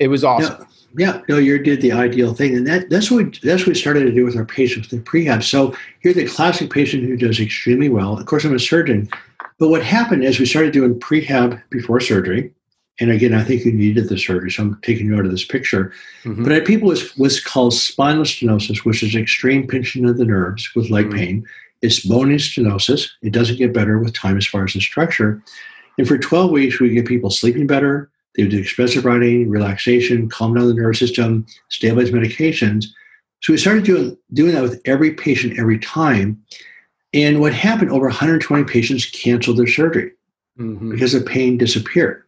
It was awesome. Yeah. no, you did the ideal thing, and that that's what we, that's what we started to do with our patients with prehab. So you're the classic patient who does extremely well. Of course, I'm a surgeon, but what happened is we started doing prehab before surgery, and again, I think you needed the surgery, so I'm taking you out of this picture. Mm-hmm. But I had people with what's called spinal stenosis, which is extreme pinching of the nerves with leg mm-hmm. pain. It's bone stenosis. It doesn't get better with time as far as the structure. And for 12 weeks, we get people sleeping better. They would do expressive writing, relaxation, calm down the nervous system, stabilize medications. So we started doing, doing that with every patient every time. And what happened, over 120 patients canceled their surgery mm-hmm. because the pain disappeared.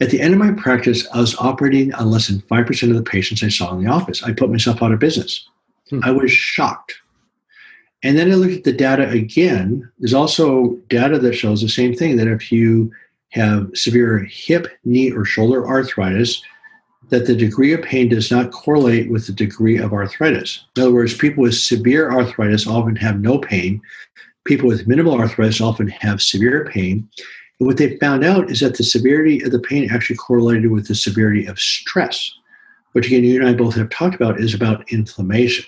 At the end of my practice, I was operating on less than 5% of the patients I saw in the office. I put myself out of business. Hmm. I was shocked. And then I looked at the data again. There's also data that shows the same thing that if you have severe hip, knee, or shoulder arthritis, that the degree of pain does not correlate with the degree of arthritis. In other words, people with severe arthritis often have no pain. People with minimal arthritis often have severe pain. And what they found out is that the severity of the pain actually correlated with the severity of stress, which again, you and I both have talked about is about inflammation.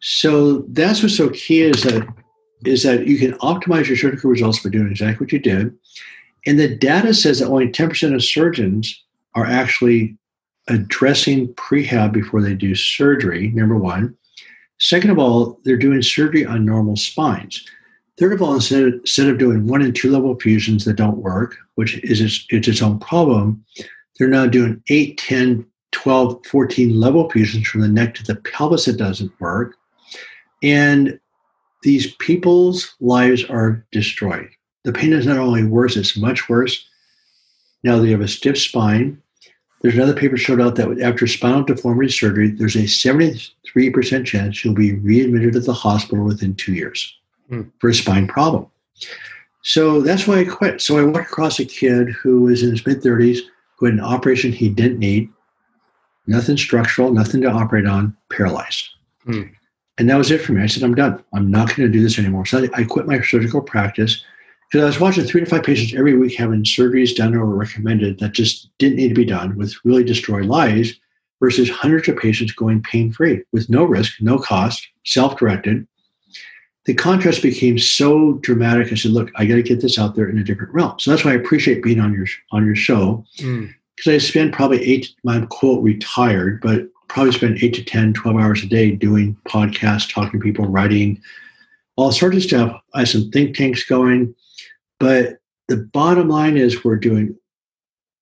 So that's what's so key is that is that you can optimize your surgical results by doing exactly what you did. And the data says that only 10% of surgeons are actually addressing prehab before they do surgery, number one. Second of all, they're doing surgery on normal spines. Third of all, instead of, instead of doing one and two level fusions that don't work, which is its, it's its own problem, they're now doing 8, 10, 12, 14 level fusions from the neck to the pelvis that doesn't work. And these people's lives are destroyed. The pain is not only worse, it's much worse. Now they have a stiff spine. There's another paper showed out that after spinal deformity surgery, there's a 73% chance you'll be readmitted to the hospital within two years hmm. for a spine problem. So that's why I quit. So I walked across a kid who was in his mid 30s who had an operation he didn't need, nothing structural, nothing to operate on, paralyzed. Hmm. And that was it for me. I said, I'm done. I'm not going to do this anymore. So I quit my surgical practice because I was watching three to five patients every week having surgeries done or recommended that just didn't need to be done with really destroy lives versus hundreds of patients going pain free with no risk, no cost, self directed. The contrast became so dramatic. I said, "Look, I got to get this out there in a different realm." So that's why I appreciate being on your on your show because mm. I spend probably eight. My quote retired, but probably spend eight to 10, 12 hours a day doing podcasts, talking to people, writing, all sorts of stuff. I have some think tanks going. But the bottom line is we're doing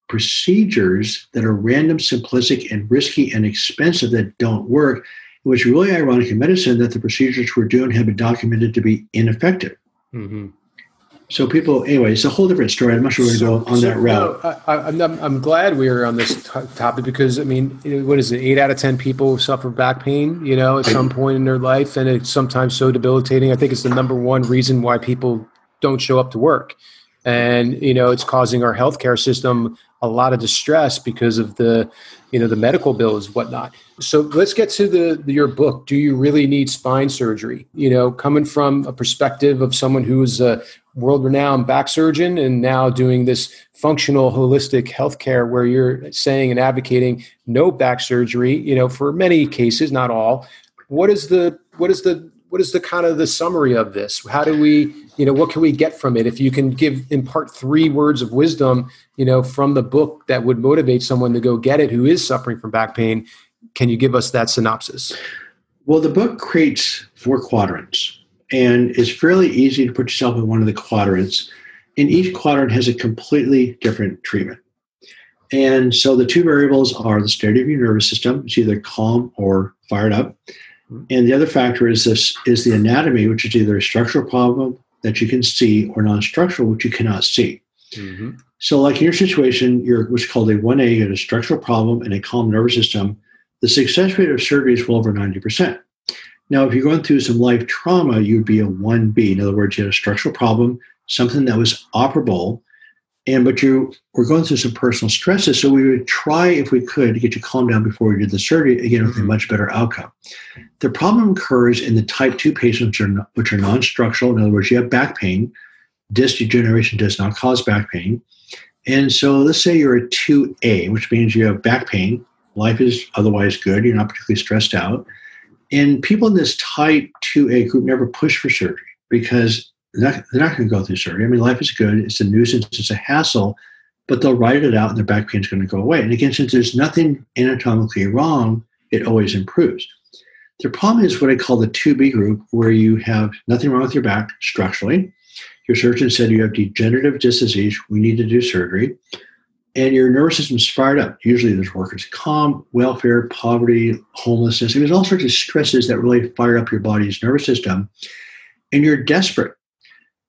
procedures that are random, simplistic, and risky and expensive that don't work. It was really ironic in medicine that the procedures we're doing have been documented to be ineffective. Mm-hmm. So people, anyway, it's a whole different story. I'm not sure we're going to go on so, that route. No, I, am I'm, I'm glad we are on this t- topic because I mean, what is it? Eight out of ten people suffer back pain, you know, at some point in their life, and it's sometimes so debilitating. I think it's the number one reason why people don't show up to work, and you know, it's causing our healthcare system a lot of distress because of the you know the medical bills whatnot. So let's get to the your book. Do you really need spine surgery? You know coming from a perspective of someone who's a world renowned back surgeon and now doing this functional holistic healthcare where you're saying and advocating no back surgery you know for many cases not all what is the what is the what is the kind of the summary of this? How do we you know what can we get from it? If you can give impart three words of wisdom you know from the book that would motivate someone to go get it who is suffering from back pain can you give us that synopsis? Well the book creates four quadrants and it's fairly easy to put yourself in one of the quadrants and each quadrant has a completely different treatment. And so the two variables are the state of your nervous system it's either calm or fired up. And the other factor is this is the anatomy which is either a structural problem that you can see or non-structural, which you cannot see. Mm-hmm. So, like in your situation, you're what's called a 1A, you have a structural problem and a calm nervous system. The success rate of surgery is well over 90%. Now, if you're going through some life trauma, you'd be a 1B. In other words, you had a structural problem, something that was operable, and but you were going through some personal stresses. So we would try, if we could, to get you calmed down before we did the surgery, again, with a mm-hmm. much better outcome. The problem occurs in the type 2 patients, which are, which are non structural. In other words, you have back pain. Disc degeneration does not cause back pain. And so let's say you're a 2A, which means you have back pain. Life is otherwise good. You're not particularly stressed out. And people in this type 2A group never push for surgery because they're not, not going to go through surgery. I mean, life is good. It's a nuisance. It's a hassle, but they'll write it out and their back pain is going to go away. And again, since there's nothing anatomically wrong, it always improves. The problem is what I call the 2B group, where you have nothing wrong with your back structurally. Your surgeon said you have degenerative disc disease. We need to do surgery. And your nervous system's fired up. Usually there's workers' comp, welfare, poverty, homelessness. There's all sorts of stresses that really fire up your body's nervous system. And you're desperate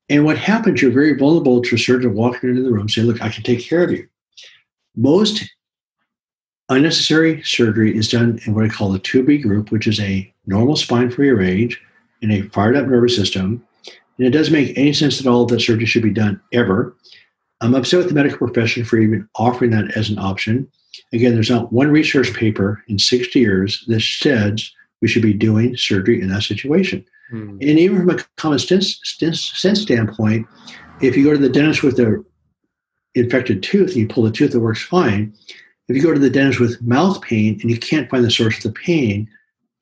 and what happens, you're very vulnerable to a surgeon walking into the room saying, Look, I can take care of you. most unnecessary surgery is done in what I call the 2B group, which is a normal spine for your age and a fired up nervous system. And it doesn't make any sense at all that surgery should be done ever. I'm upset with the medical profession for even offering that as an option. Again, there's not one research paper in 60 years that says we should be doing surgery in that situation. Mm. And even from a common sense, sense standpoint, if you go to the dentist with a infected tooth and you pull the tooth, it works fine. If you go to the dentist with mouth pain and you can't find the source of the pain,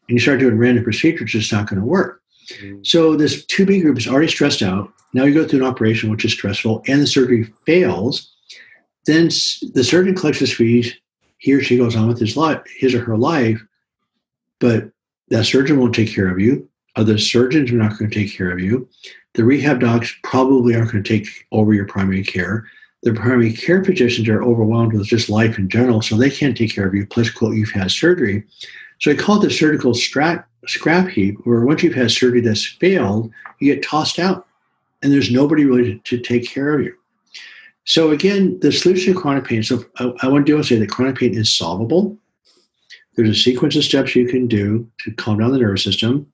and you start doing random procedures, it's not going to work. Mm. So this 2B group is already stressed out. Now you go through an operation which is stressful, and the surgery fails. Then the surgeon collects his fees. He or she goes on with his life, his or her life, but that surgeon won't take care of you. Other surgeons are not going to take care of you. The rehab docs probably aren't going to take over your primary care. The primary care physicians are overwhelmed with just life in general, so they can't take care of you. Plus, quote, you've had surgery. So I call it the surgical scrap, scrap heap, where once you've had surgery that's failed, you get tossed out, and there's nobody really to, to take care of you. So again, the solution to chronic pain. So I, I want to do and say that chronic pain is solvable. There's a sequence of steps you can do to calm down the nervous system.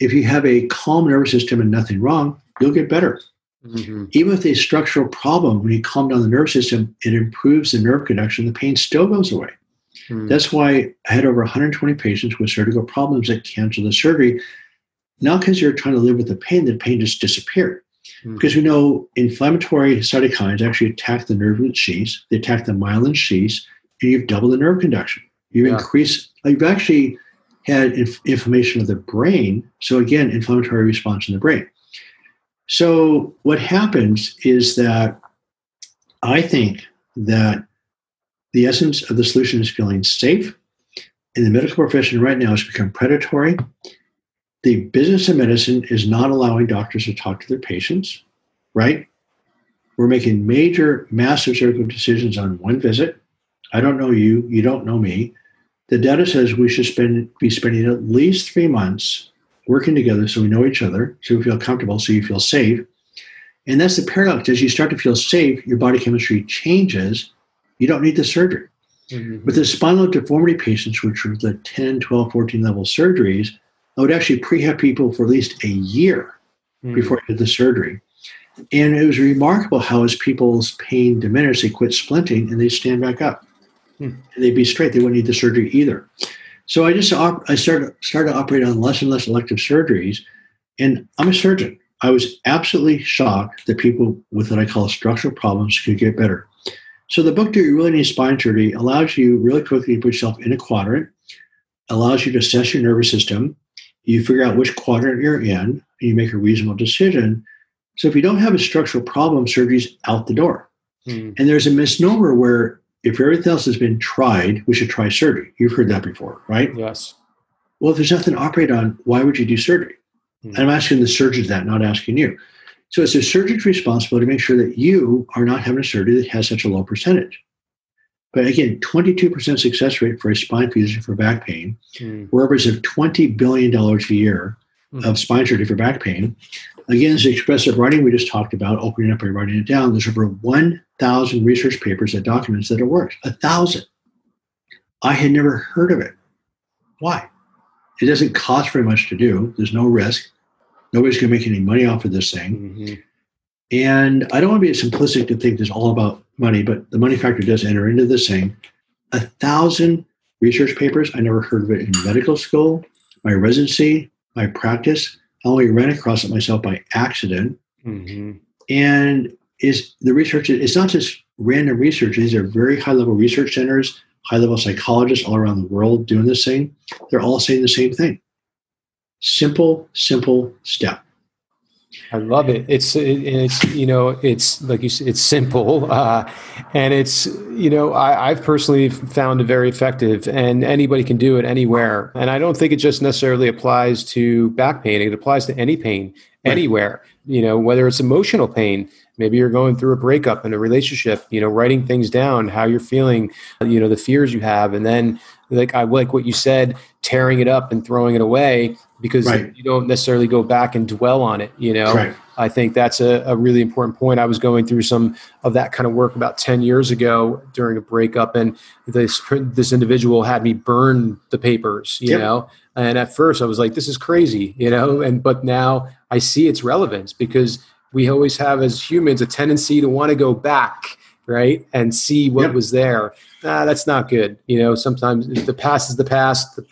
If you have a calm nervous system and nothing wrong, you'll get better. Mm-hmm. Even with a structural problem, when you calm down the nervous system, it improves the nerve conduction. The pain still goes away. Mm-hmm. That's why I had over 120 patients with surgical problems that canceled the surgery, not because you're trying to live with the pain, the pain just disappeared. Mm-hmm. Because we know inflammatory cytokines actually attack the nerve root sheaths, they attack the myelin sheaths, and you've doubled the nerve conduction. You've yeah. increased, you've actually had inf- inflammation of the brain. So, again, inflammatory response in the brain. So, what happens is that I think that the essence of the solution is feeling safe. And the medical profession right now has become predatory. The business of medicine is not allowing doctors to talk to their patients, right? We're making major, massive surgical decisions on one visit. I don't know you, you don't know me. The data says we should spend be spending at least three months working together so we know each other, so we feel comfortable, so you feel safe. And that's the paradox. As you start to feel safe, your body chemistry changes. You don't need the surgery. Mm-hmm. With the spinal deformity patients, which were the 10, 12, 14 level surgeries, I would actually prehab people for at least a year mm-hmm. before I did the surgery. And it was remarkable how as people's pain diminished, they quit splinting and they stand back up. Hmm. They'd be straight. They wouldn't need the surgery either. So I just op- I started started to operate on less and less elective surgeries, and I'm a surgeon. I was absolutely shocked that people with what I call structural problems could get better. So the book "Do You Really Need Spine Surgery" allows you really quickly to put yourself in a quadrant, allows you to assess your nervous system. You figure out which quadrant you're in, and you make a reasonable decision. So if you don't have a structural problem, surgery's out the door. Mm. And there's a misnomer where if everything else has been tried, we should try surgery. You've heard that before, right? Yes. Well, if there's nothing to operate on, why would you do surgery? Mm-hmm. I'm asking the surgeon that, not asking you. So it's the surgeon's responsibility to make sure that you are not having a surgery that has such a low percentage. But again, 22% success rate for a spine fusion for back pain. Mm. We're upwards of $20 billion a year mm. of spine surgery for back pain. Again, this expressive writing we just talked about, opening up and writing it down, there's over 1,000 research papers that documents that it works. A thousand. I had never heard of it. Why? It doesn't cost very much to do. There's no risk. Nobody's going to make any money off of this thing. Mm-hmm. And I don't want to be simplistic to think it's all about money, but the money factor does enter into this thing. A thousand research papers. I never heard of it in medical school, my residency, my practice. I only ran across it myself by accident. Mm-hmm. And is the research, it's not just random research. These are very high level research centers, high level psychologists all around the world doing this thing. They're all saying the same thing. Simple, simple step. I love it. It's it's you know it's like you said, it's simple, (laughs) uh, and it's you know I, have personally found it very effective, and anybody can do it anywhere. And I don't think it just necessarily applies to back pain; it applies to any pain anywhere. You know, whether it's emotional pain, maybe you're going through a breakup in a relationship. You know, writing things down, how you're feeling, you know, the fears you have, and then like I like what you said, tearing it up and throwing it away because right. you don't necessarily go back and dwell on it. You know, right. I think that's a, a, really important point. I was going through some of that kind of work about 10 years ago during a breakup, and this, this individual had me burn the papers, you yep. know. And at first I was like, this is crazy, you know, and but now I see its relevance because we always have as humans a tendency to want to go back, right, and see what yep. was there. Ah, that's not good. You know, sometimes the past is the past. The,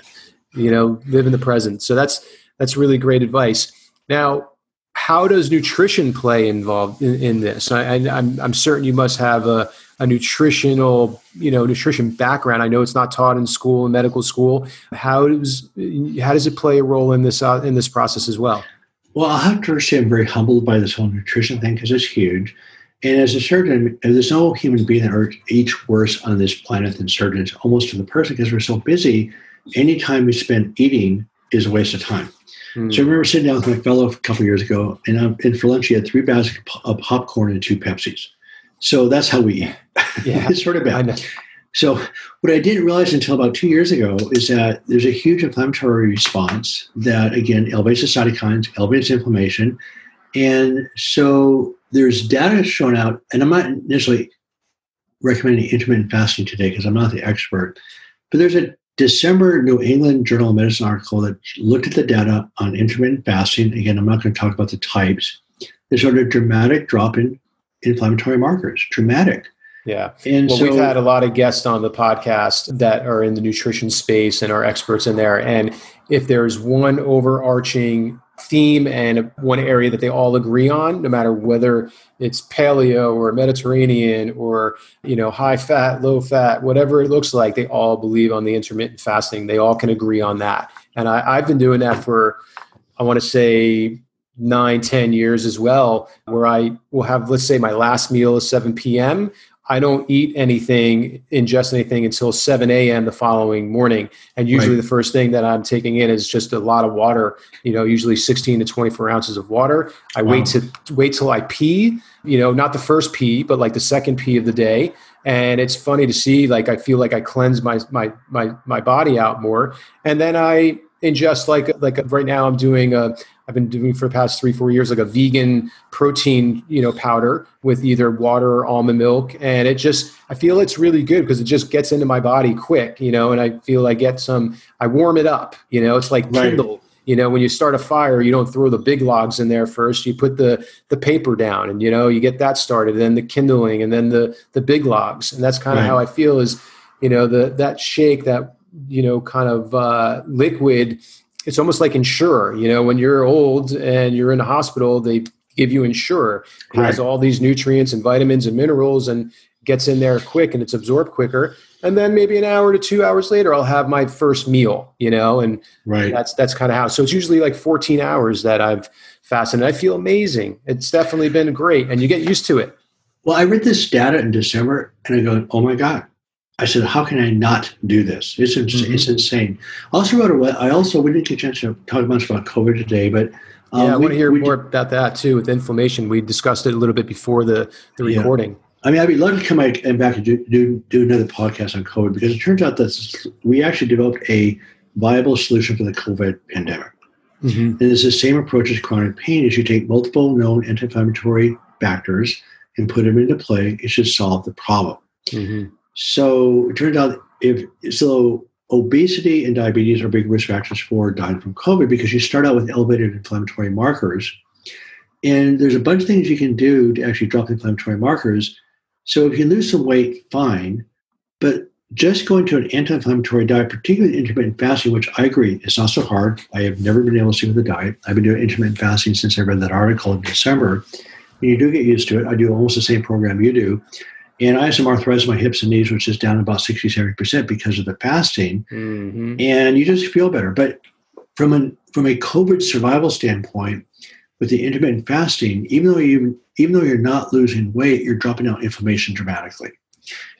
you know, live in the present. So that's that's really great advice. Now, how does nutrition play involved in, in this? I, am I'm, I'm certain you must have a, a nutritional, you know, nutrition background. I know it's not taught in school, in medical school. How does how does it play a role in this uh, in this process as well? Well, I have to say I'm very humbled by this whole nutrition thing because it's huge. And as a surgeon, there's no human being that are each worse on this planet than surgeons, almost to the person, because we're so busy. Anytime we spend eating is a waste of time. Mm. So I remember sitting down with my fellow a couple years ago, and, um, and for lunch he had three bags of popcorn and two Pepsis. So that's how we eat. (laughs) Yeah, (laughs) it's sort of bad. So what I didn't realize until about two years ago is that there's a huge inflammatory response that again elevates the cytokines, elevates inflammation, and so there's data shown out. And I'm not initially recommending intermittent fasting today because I'm not the expert, but there's a December New England Journal of Medicine article that looked at the data on intermittent fasting. Again, I'm not going to talk about the types. They showed a dramatic drop in inflammatory markers. Dramatic. Yeah. And well, so, we've had a lot of guests on the podcast that are in the nutrition space and are experts in there. And if there's one overarching theme and one area that they all agree on no matter whether it's paleo or mediterranean or you know high fat low fat whatever it looks like they all believe on the intermittent fasting. They all can agree on that. And I, i've been doing that for i want to say nine ten years as well where i will have let's say my last meal is 7 p.m I don't eat anything, ingest anything until 7 a.m. the following morning. And usually right. the first thing that I'm taking in is just a lot of water, you know, usually 16 to 24 ounces of water. I wow. wait to wait till I pee, you know, not the first pee, but like the second pee of the day. And it's funny to see, like, I feel like I cleanse my, my, my, my body out more. And then I ingest like, like right now I'm doing a, I've been doing for the past three, four years, like a vegan protein, you know, powder with either water or almond milk. And it just, I feel it's really good because it just gets into my body quick, you know, and I feel I get some, I warm it up, you know, it's like right. Kindle. You know, when you start a fire, you don't throw the big logs in there first. You put the the paper down, and you know you get that started, then the kindling, and then the the big logs, and that's kind of right. how I feel. Is you know the that shake, that you know kind of uh, liquid it's almost like Ensure. You know, when you're old and you're in a hospital, they give you Ensure. It right. has all these nutrients and vitamins and minerals and gets in there quick and it's absorbed quicker. And then maybe an hour to two hours later, I'll have my first meal, you know, and right. that's that's kind of how. So it's usually like 14 hours that I've fasted. And I feel amazing. It's definitely been great, and you get used to it. Well, I read this data in December, and I go, "Oh my god, I said, how can I not do this? It's, mm-hmm. it's insane. I also wrote a, I also, we didn't get a chance to talk much about COVID today, but um, yeah, I we, want to hear more about that too with inflammation. We discussed it a little bit before the, the recording. Yeah. I mean, I'd be lucky to come back and back and do, do, do another podcast on COVID because it turns out that we actually developed a viable solution for the COVID pandemic. Mm-hmm. And it's the same approach as chronic pain is you take multiple known anti-inflammatory factors and put them into play, it should solve the problem. Mm-hmm. So it turned out if so obesity and diabetes are big risk factors for dying from COVID because you start out with elevated inflammatory markers. And there's a bunch of things you can do to actually drop the inflammatory markers. So if you lose some weight, fine. But just going to an anti-inflammatory diet, particularly intermittent fasting, which I agree is not so hard. I have never been able to stick with the diet. I've been doing intermittent fasting since I read that article in December. And you do get used to it. I do almost the same program you do. And I have some arthritis in my hips and knees, which is down about 60, 70% because of the fasting. Mm-hmm. And you just feel better. But from, an, from a COVID survival standpoint, with the intermittent fasting, even though you even though you're not losing weight, you're dropping out inflammation dramatically.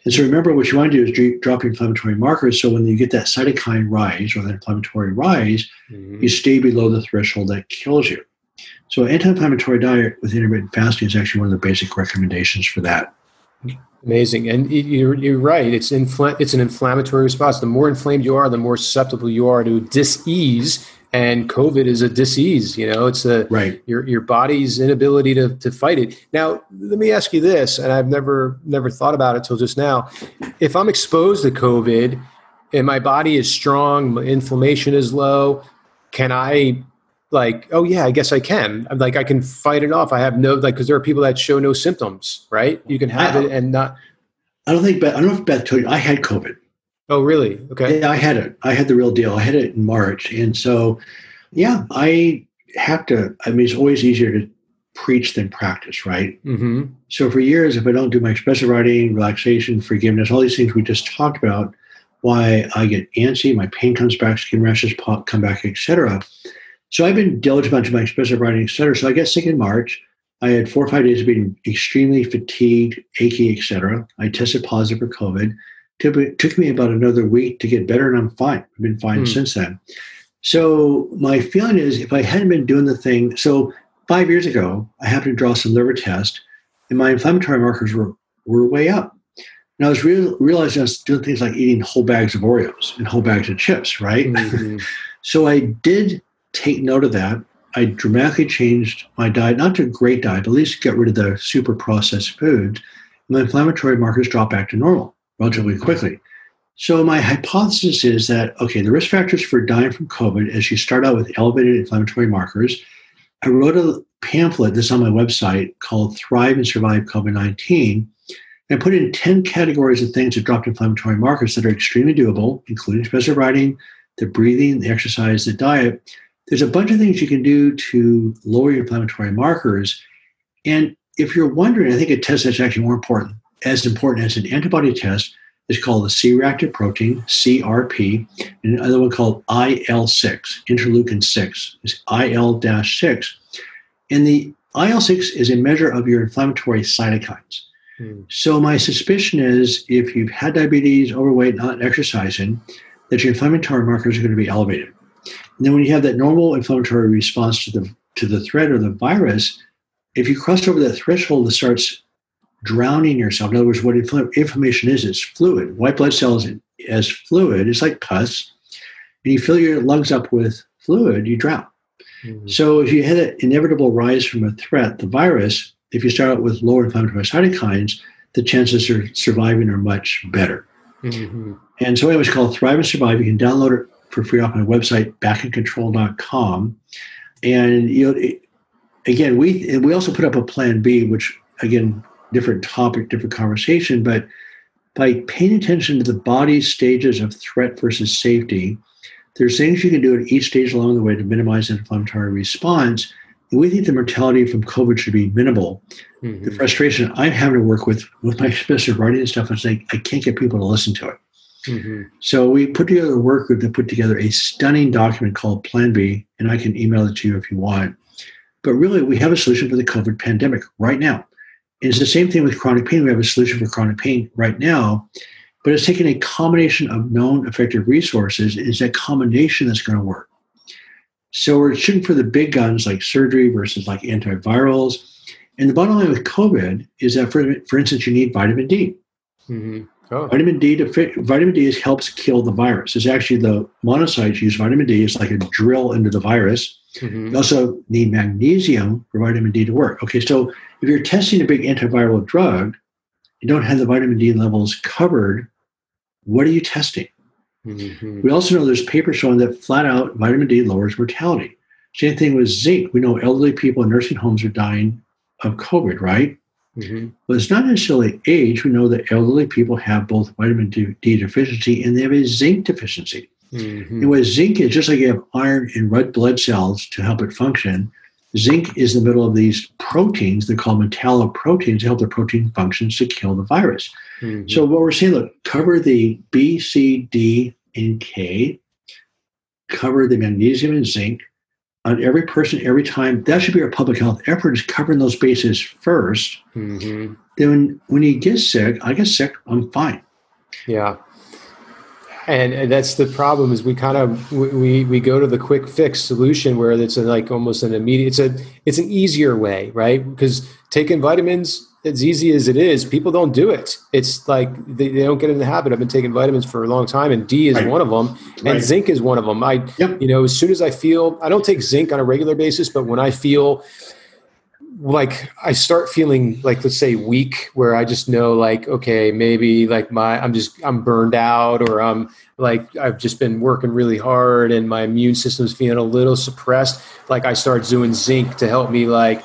And so remember, what you want to do is drop inflammatory markers. So when you get that cytokine rise or that inflammatory rise, mm-hmm. you stay below the threshold that kills you. So anti-inflammatory diet with intermittent fasting is actually one of the basic recommendations for that. Amazing, and you're, you're right. It's infl- it's an inflammatory response. The more inflamed you are, the more susceptible you are to disease and COVID is a disease. You know, it's a right. your your body's inability to to fight it. Now, let me ask you this, and I've never never thought about it till just now. If I'm exposed to COVID and my body is strong, my inflammation is low, can I like oh yeah i guess i can. I'm like i can fight it off. I have no like because there are people that show no symptoms right? You can have it and not i don't think beth, i don't know if beth told you i had covid. Oh really? Okay. Yeah i had it. I had the real deal. I had it in march. And so yeah i have to i mean it's always easier to preach than practice right? Mm-hmm. so for years if i don't do my expressive writing relaxation forgiveness all these things we just talked about why i get antsy my pain comes back skin rashes pop, come back etc so I've been diligent about my expressive writing, et cetera. So I got sick in March. I had four or five days of being extremely fatigued, achy, et cetera. I tested positive for COVID. It took me about another week to get better, and I'm fine. I've been fine mm. since then. So my feeling is if I hadn't been doing the thing, so five years ago, I happened to draw some liver tests, and my inflammatory markers were, were way up. And I was real, realizing I was doing things like eating whole bags of Oreos and whole bags of chips, right? Mm-hmm. (laughs) so I did take note of that. I dramatically changed my diet, not to a great diet, but at least get rid of the super processed foods. My inflammatory markers drop back to normal relatively quickly. So my hypothesis is that okay, the risk factors for dying from COVID as you start out with elevated inflammatory markers. I wrote a pamphlet this on my website called Thrive and Survive COVID-19 and put in 10 categories of things that dropped inflammatory markers that are extremely doable, including expressive writing, the breathing, the exercise, the diet, there's a bunch of things you can do to lower your inflammatory markers. And if you're wondering, I think a test that's actually more important, as important as an antibody test, is called the C-reactive protein, CRP, and another one called IL-6, interleukin 6, is IL-6. And the IL-6 is a measure of your inflammatory cytokines. Hmm. So my suspicion is if you've had diabetes, overweight, not exercising, that your inflammatory markers are going to be elevated. And then when you have that normal inflammatory response to the to the threat or the virus, if you cross over that threshold that starts drowning yourself, in other words, what inflammation is, it's fluid. White blood cells as fluid, it's like pus. And you fill your lungs up with fluid, you drown. Mm-hmm. So if you had an inevitable rise from a threat, the virus, if you start out with lower inflammatory cytokines, the chances of surviving are much better. Mm-hmm. And so it was called Thrive and Survive. You can download it for free off my website, backincontrol.com. And you know, it, again, we we also put up a plan B, which again, different topic, different conversation, but by paying attention to the body's stages of threat versus safety, there's things you can do at each stage along the way to minimize inflammatory response. And we think the mortality from COVID should be minimal. Mm-hmm. The frustration I'm having to work with with my (laughs) specific writing and stuff is like I can't get people to listen to it. Mm-hmm. So we put together a work group that put together a stunning document called Plan B, and I can email it to you if you want. But really, we have a solution for the COVID pandemic right now. And it's the same thing with chronic pain. We have a solution for chronic pain right now, but it's taking a combination of known effective resources. Is that combination that's going to work? So we're shooting for the big guns like surgery versus like antivirals. And the bottom line with COVID is that, for, for instance, you need vitamin D. Mm-hmm. Oh. Vitamin D to vitamin D helps kill the virus. It's actually the monocytes use vitamin D. It's like a drill into the virus. Mm-hmm. You also need magnesium for vitamin D to work. Okay, so if you're testing a big antiviral drug, you don't have the vitamin D levels covered. What are you testing? Mm-hmm. We also know there's papers showing that flat out vitamin D lowers mortality. Same thing with zinc. We know elderly people in nursing homes are dying of COVID, right? Mm-hmm. But it's not necessarily age. We know that elderly people have both vitamin D deficiency and they have a zinc deficiency. Mm-hmm. And with zinc is just like you have iron in red blood cells to help it function. Zinc is in the middle of these proteins. They're called metalloproteins to help the protein functions to kill the virus. Mm-hmm. So what we're saying, look, cover the B, C, D, and K, cover the magnesium and zinc, on every person every time. That should be our public health effort is covering those bases 1st mm-hmm. Then when you get sick, I get sick, I'm fine. Yeah. And, and that's the problem is we kind of we we go to the quick fix solution where it's like almost an immediate it's a it's an easier way right because taking vitamins as easy as it is, people don't do it. It's like they, they don't get in the habit. I've been taking vitamins for a long time, and D is right. one of them, and right. zinc is one of them. I, yep. you know, as soon as I feel, I don't take zinc on a regular basis, but when I feel like I start feeling like let's say weak where I just know like okay maybe like my I'm just I'm burned out or I'm like I've just been working really hard and my immune system's feeling a little suppressed like I start doing zinc to help me like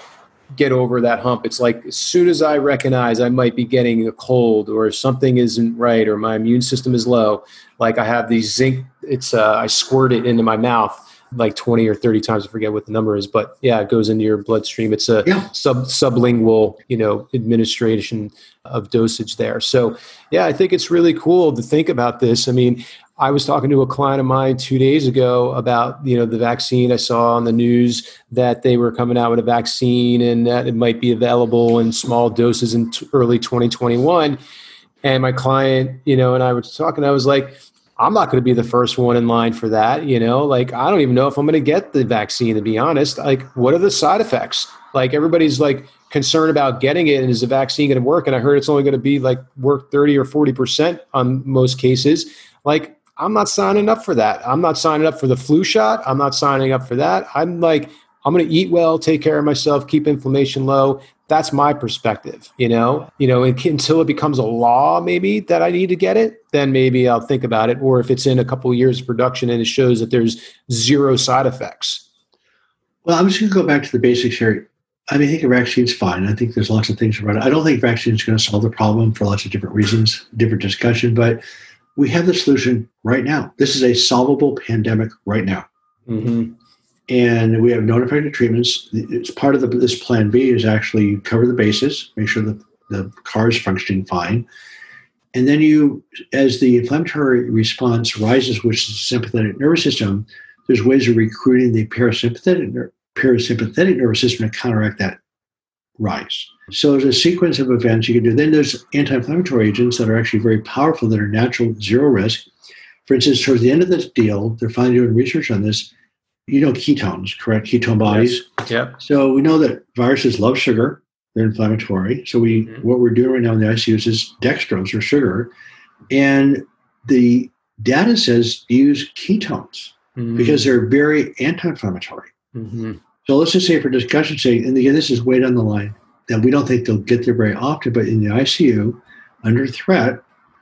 get over that hump it's like as soon as I recognize I might be getting a cold or something isn't right or my immune system is low like I have these zinc it's uh, I squirt it into my mouth like 20 or 30 times. I forget what the number is, but yeah, it goes into your bloodstream. It's a yeah. sub sublingual, you know, administration of dosage there. So yeah, I think it's really cool to think about this. I mean, I was talking to a client of mine two days ago about you know the vaccine. I saw on the news that they were coming out with a vaccine and that it might be available in small doses in t- early 2021. And my client, you know, and I was talking. I was like, I'm not going to be the first one in line for that. You know, like I don't even know if I'm going to get the vaccine, to be honest. Like, what are the side effects? Like, everybody's like concerned about getting it, and is the vaccine going to work? And I heard it's only going to be like work 30 or 40% on most cases. Like, I'm not signing up for that. I'm not signing up for the flu shot. I'm not signing up for that. I'm like, I'm going to eat well, take care of myself, keep inflammation low, that's my perspective you know? You know until it becomes a law maybe that i need to get it then maybe i'll think about it. Or if it's in a couple of years of production and it shows that there's zero side effects. Well i'm just going to go back to the basics here. I mean i think a vaccine's fine. I think there's lots of things about it i don't think vaccine is going to solve the problem for lots of different reasons different discussion but we have the solution right now this is a solvable pandemic right now mm-hmm and we have known effective treatments. It's part of the, this plan B is actually you cover the bases, make sure that the car is functioning fine. And then you, as the inflammatory response rises, which is the sympathetic nervous system, there's ways of recruiting the parasympathetic, parasympathetic nervous system to counteract that rise. So there's a sequence of events you can do. Then there's anti-inflammatory agents that are actually very powerful that are natural, zero risk. For instance, towards the end of this deal, they're finally doing research on this you know ketones, correct? Ketone bodies. Yes. Yep. So we know that viruses love sugar. They're inflammatory. So we mm-hmm. what we're doing right now in the ICUs is dextrose or sugar, and the data says use ketones mm-hmm. because they're very anti-inflammatory. Mm-hmm. So let's just say for discussion's sake, and again, this is way down the line that we don't think they'll get there very often, but in the ICU, under threat,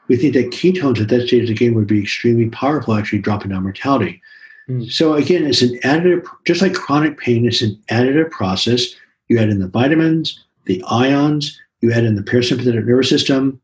we think that ketones at that stage of the game would be extremely powerful, actually dropping down mortality. Mm. So again, it's an additive, just like chronic pain, it's an additive process. You add in the vitamins, the ions, you add in the parasympathetic nervous system,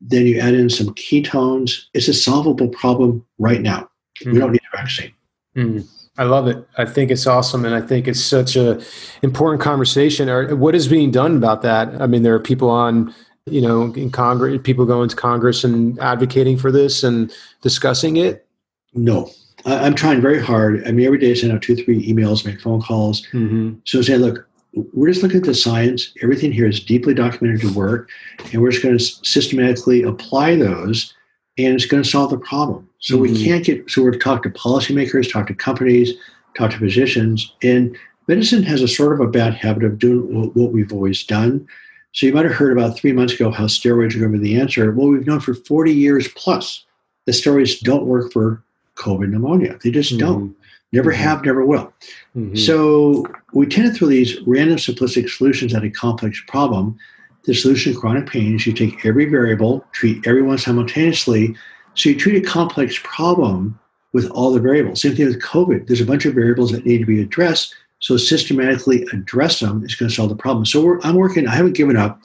then you add in some ketones. It's a solvable problem right now. Mm. We don't need a vaccine. Mm. I love it. I think it's awesome, and I think it's such a important conversation. Or what is being done about that? I mean, there are people on, you know, in Congress, people going to Congress and advocating for this and discussing it. No, I'm trying very hard. I mean, every day I send out two, three emails, make phone calls. Mm-hmm. So say, look, we're just looking at the science. Everything here is deeply documented to work, and we're just going to systematically apply those, and it's going to solve the problem. So mm-hmm. we can't get. So we're to talk to policymakers, talk to companies, talk to physicians, and medicine has a sort of a bad habit of doing what we've always done. So you might have heard about three months ago how steroids are going to be the answer. Well, we've known for 40 years plus that steroids don't work for COVID pneumonia. They just mm-hmm. don't. Never mm-hmm. have, never will. Mm-hmm. So we tend to throw these random simplistic solutions at a complex problem. The solution to chronic pain is you take every variable, treat everyone simultaneously. So you treat a complex problem with all the variables. Same thing with COVID. There's a bunch of variables that need to be addressed. So systematically address them is going to solve the problem. So I'm working, I haven't given up.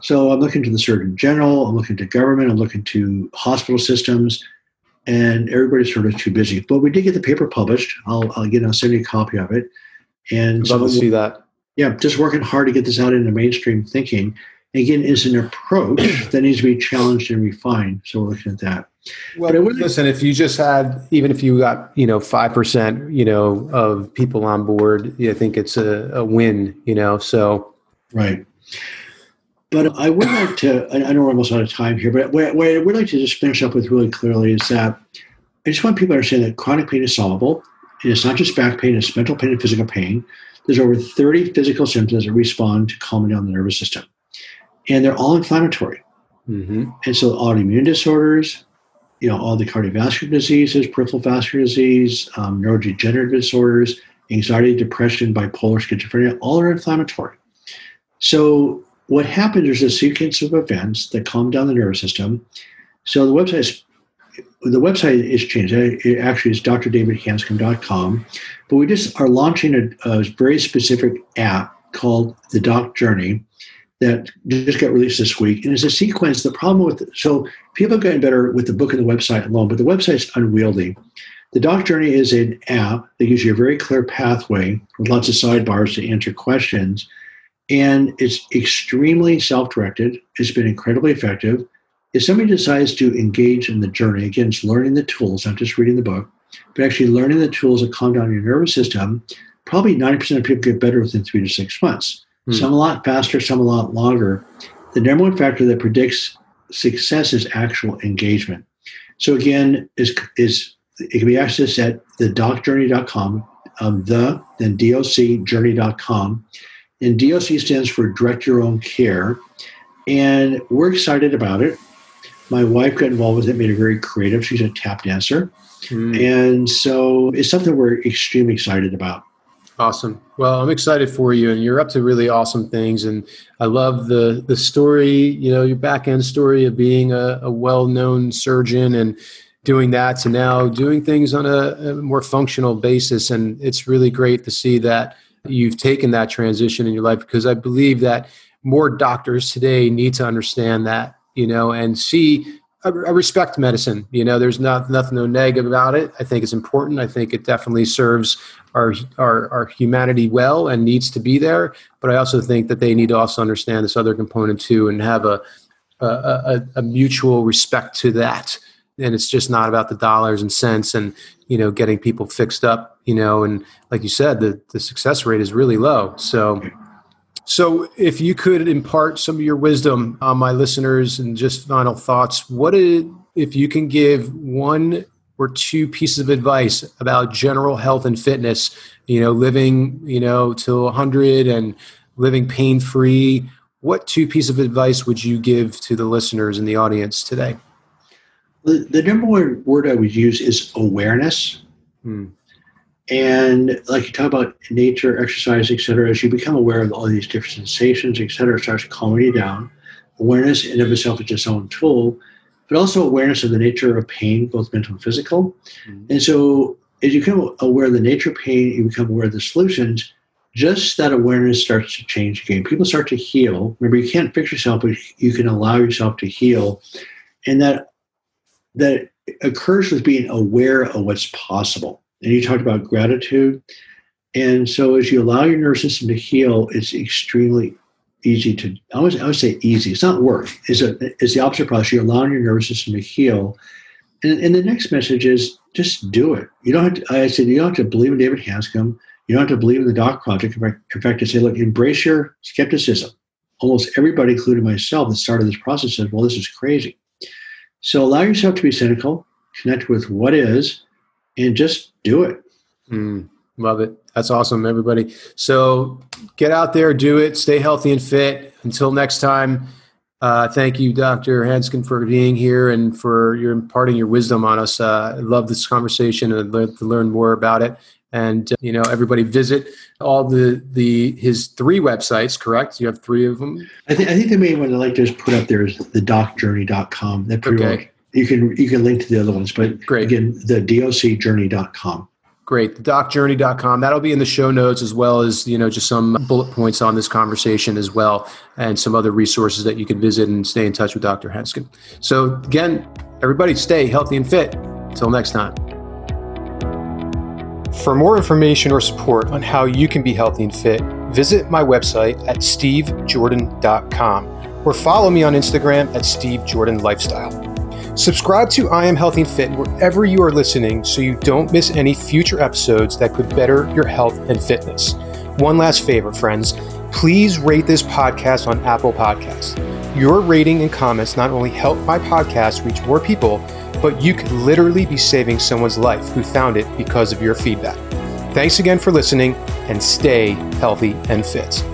So I'm looking to the Surgeon General, I'm looking to government, I'm looking to hospital systems, and everybody's sort of too busy. But we did get the paper published. I'll, I'll get I'll send you a copy of it. And love so to see that. Yeah, just working hard to get this out into mainstream thinking. Again, is an approach that needs to be challenged and refined. So we're looking at that. Well, listen, if you just had, even if you got, you know, five percent, you know, of people on board, I think it's a, a win. You know, so right. But I would like to, I know we're almost out of time here, but what I would like to just finish up with really clearly is that I just want people to understand that chronic pain is solvable. And it's not just back pain, it's mental pain and physical pain. There's over 30 physical symptoms that respond to calming down the nervous system. and they're all inflammatory. Mm-hmm. And so autoimmune disorders, you know, all the cardiovascular diseases, peripheral vascular disease, um, neurodegenerative disorders, anxiety, depression, bipolar, schizophrenia, all are inflammatory. So what happens is a sequence of events that calm down the nervous system. So the website is the website is changed. It actually is drdavidhanscom.com, but we just are launching a, a very specific app called the Doc Journey that just got released this week. And it's a sequence. The problem with so people are getting better with the book and the website alone, but the website's unwieldy. The Doc Journey is an app that gives you a very clear pathway with lots of sidebars to answer questions. And it's extremely self directed. It's been incredibly effective. If somebody decides to engage in the journey, again, it's learning the tools, not just reading the book, but actually learning the tools that calm down your nervous system, probably 90% of people get better within three to six months. Hmm. Some a lot faster, some a lot longer. The number one factor that predicts success is actual engagement. So again, is is it can be accessed at the docjourney.com, um, the then docjourney.com. And DOC stands for Direct Your Own Care. And we're excited about it. My wife got involved with it, made it very creative. She's a tap dancer. Mm. And so it's something we're extremely excited about. Awesome. Well, I'm excited for you, and you're up to really awesome things. And I love the the story. You know, your back end story of being a, a well known surgeon and doing that to now doing things on a, a, more functional basis. And it's really great to see that you've taken that transition in your life because I believe that more doctors today need to understand that you know and see I, respect medicine. You know, there's not nothing no negative about it. I think it's important. I think it definitely serves our, our our humanity well and needs to be there. But I also think that they need to also understand this other component too and have a a, a, a mutual respect to that. And it's just not about the dollars and cents and you know getting people fixed up. You know, and like you said, the the success rate is really low. So so, if you could impart some of your wisdom on my listeners and just final thoughts, what is, if you can give one or two pieces of advice about general health and fitness, you know, living, you know, till 100 and living pain free, what two pieces of advice would you give to the listeners in the audience today? The, the number one word I would use is awareness. Hmm. And like you talk about nature, exercise, etc., as you become aware of all these different sensations, etc., it starts calming you down. Awareness in of itself is its own tool, but also awareness of the nature of pain, both mental and physical. Mm-hmm. And so as you become aware of the nature of pain, you become aware of the solutions, just that awareness starts to change again. People start to heal. Remember, you can't fix yourself, but you can allow yourself to heal. And that that occurs with being aware of what's possible and you talked about gratitude. And so as you allow your nervous system to heal, it's extremely easy to, I would, I say easy. It's not work. It's, a, it's the opposite process. You're allowing your nervous system to heal. And, and the next message is just do it. You don't have to, I said, you don't have to believe in David Hanscom. You don't have to believe in the Doc Project. In fact, in fact, I say, look, embrace your skepticism. Almost everybody, including myself, that started this process said, well, this is crazy. So allow yourself to be cynical, connect with what is, and just do it. Mm, love it. That's awesome, everybody. So get out there, do it, stay healthy and fit. Until next time, uh, thank you, Dr. Hanscom, for being here and for your imparting your wisdom on us. Uh, I love this conversation and I'd love to learn more about it. And uh, you know, everybody visit all the the his three websites. Correct? You have three of them. I think I think the main one I like to just put up there is the docjourney.com. That pretty okay. much you can you can link to the other ones, but Great. again, the docjourney.com. Great. The docjourney.com. That'll be in the show notes as well as, you know, just some bullet points on this conversation as well and some other resources that you can visit and stay in touch with Dr. Hanscom. So again, everybody stay healthy and fit. Until next time. For more information or support on how you can be healthy and fit, visit my website at stevejordan.com or follow me on Instagram at stevejordanlifestyle. Subscribe to I Am Healthy and Fit wherever you are listening so you don't miss any future episodes that could better your health and fitness. One last favor, friends please rate this podcast on Apple Podcasts. Your rating and comments not only help my podcast reach more people, but you could literally be saving someone's life who found it because of your feedback. Thanks again for listening and stay healthy and fit.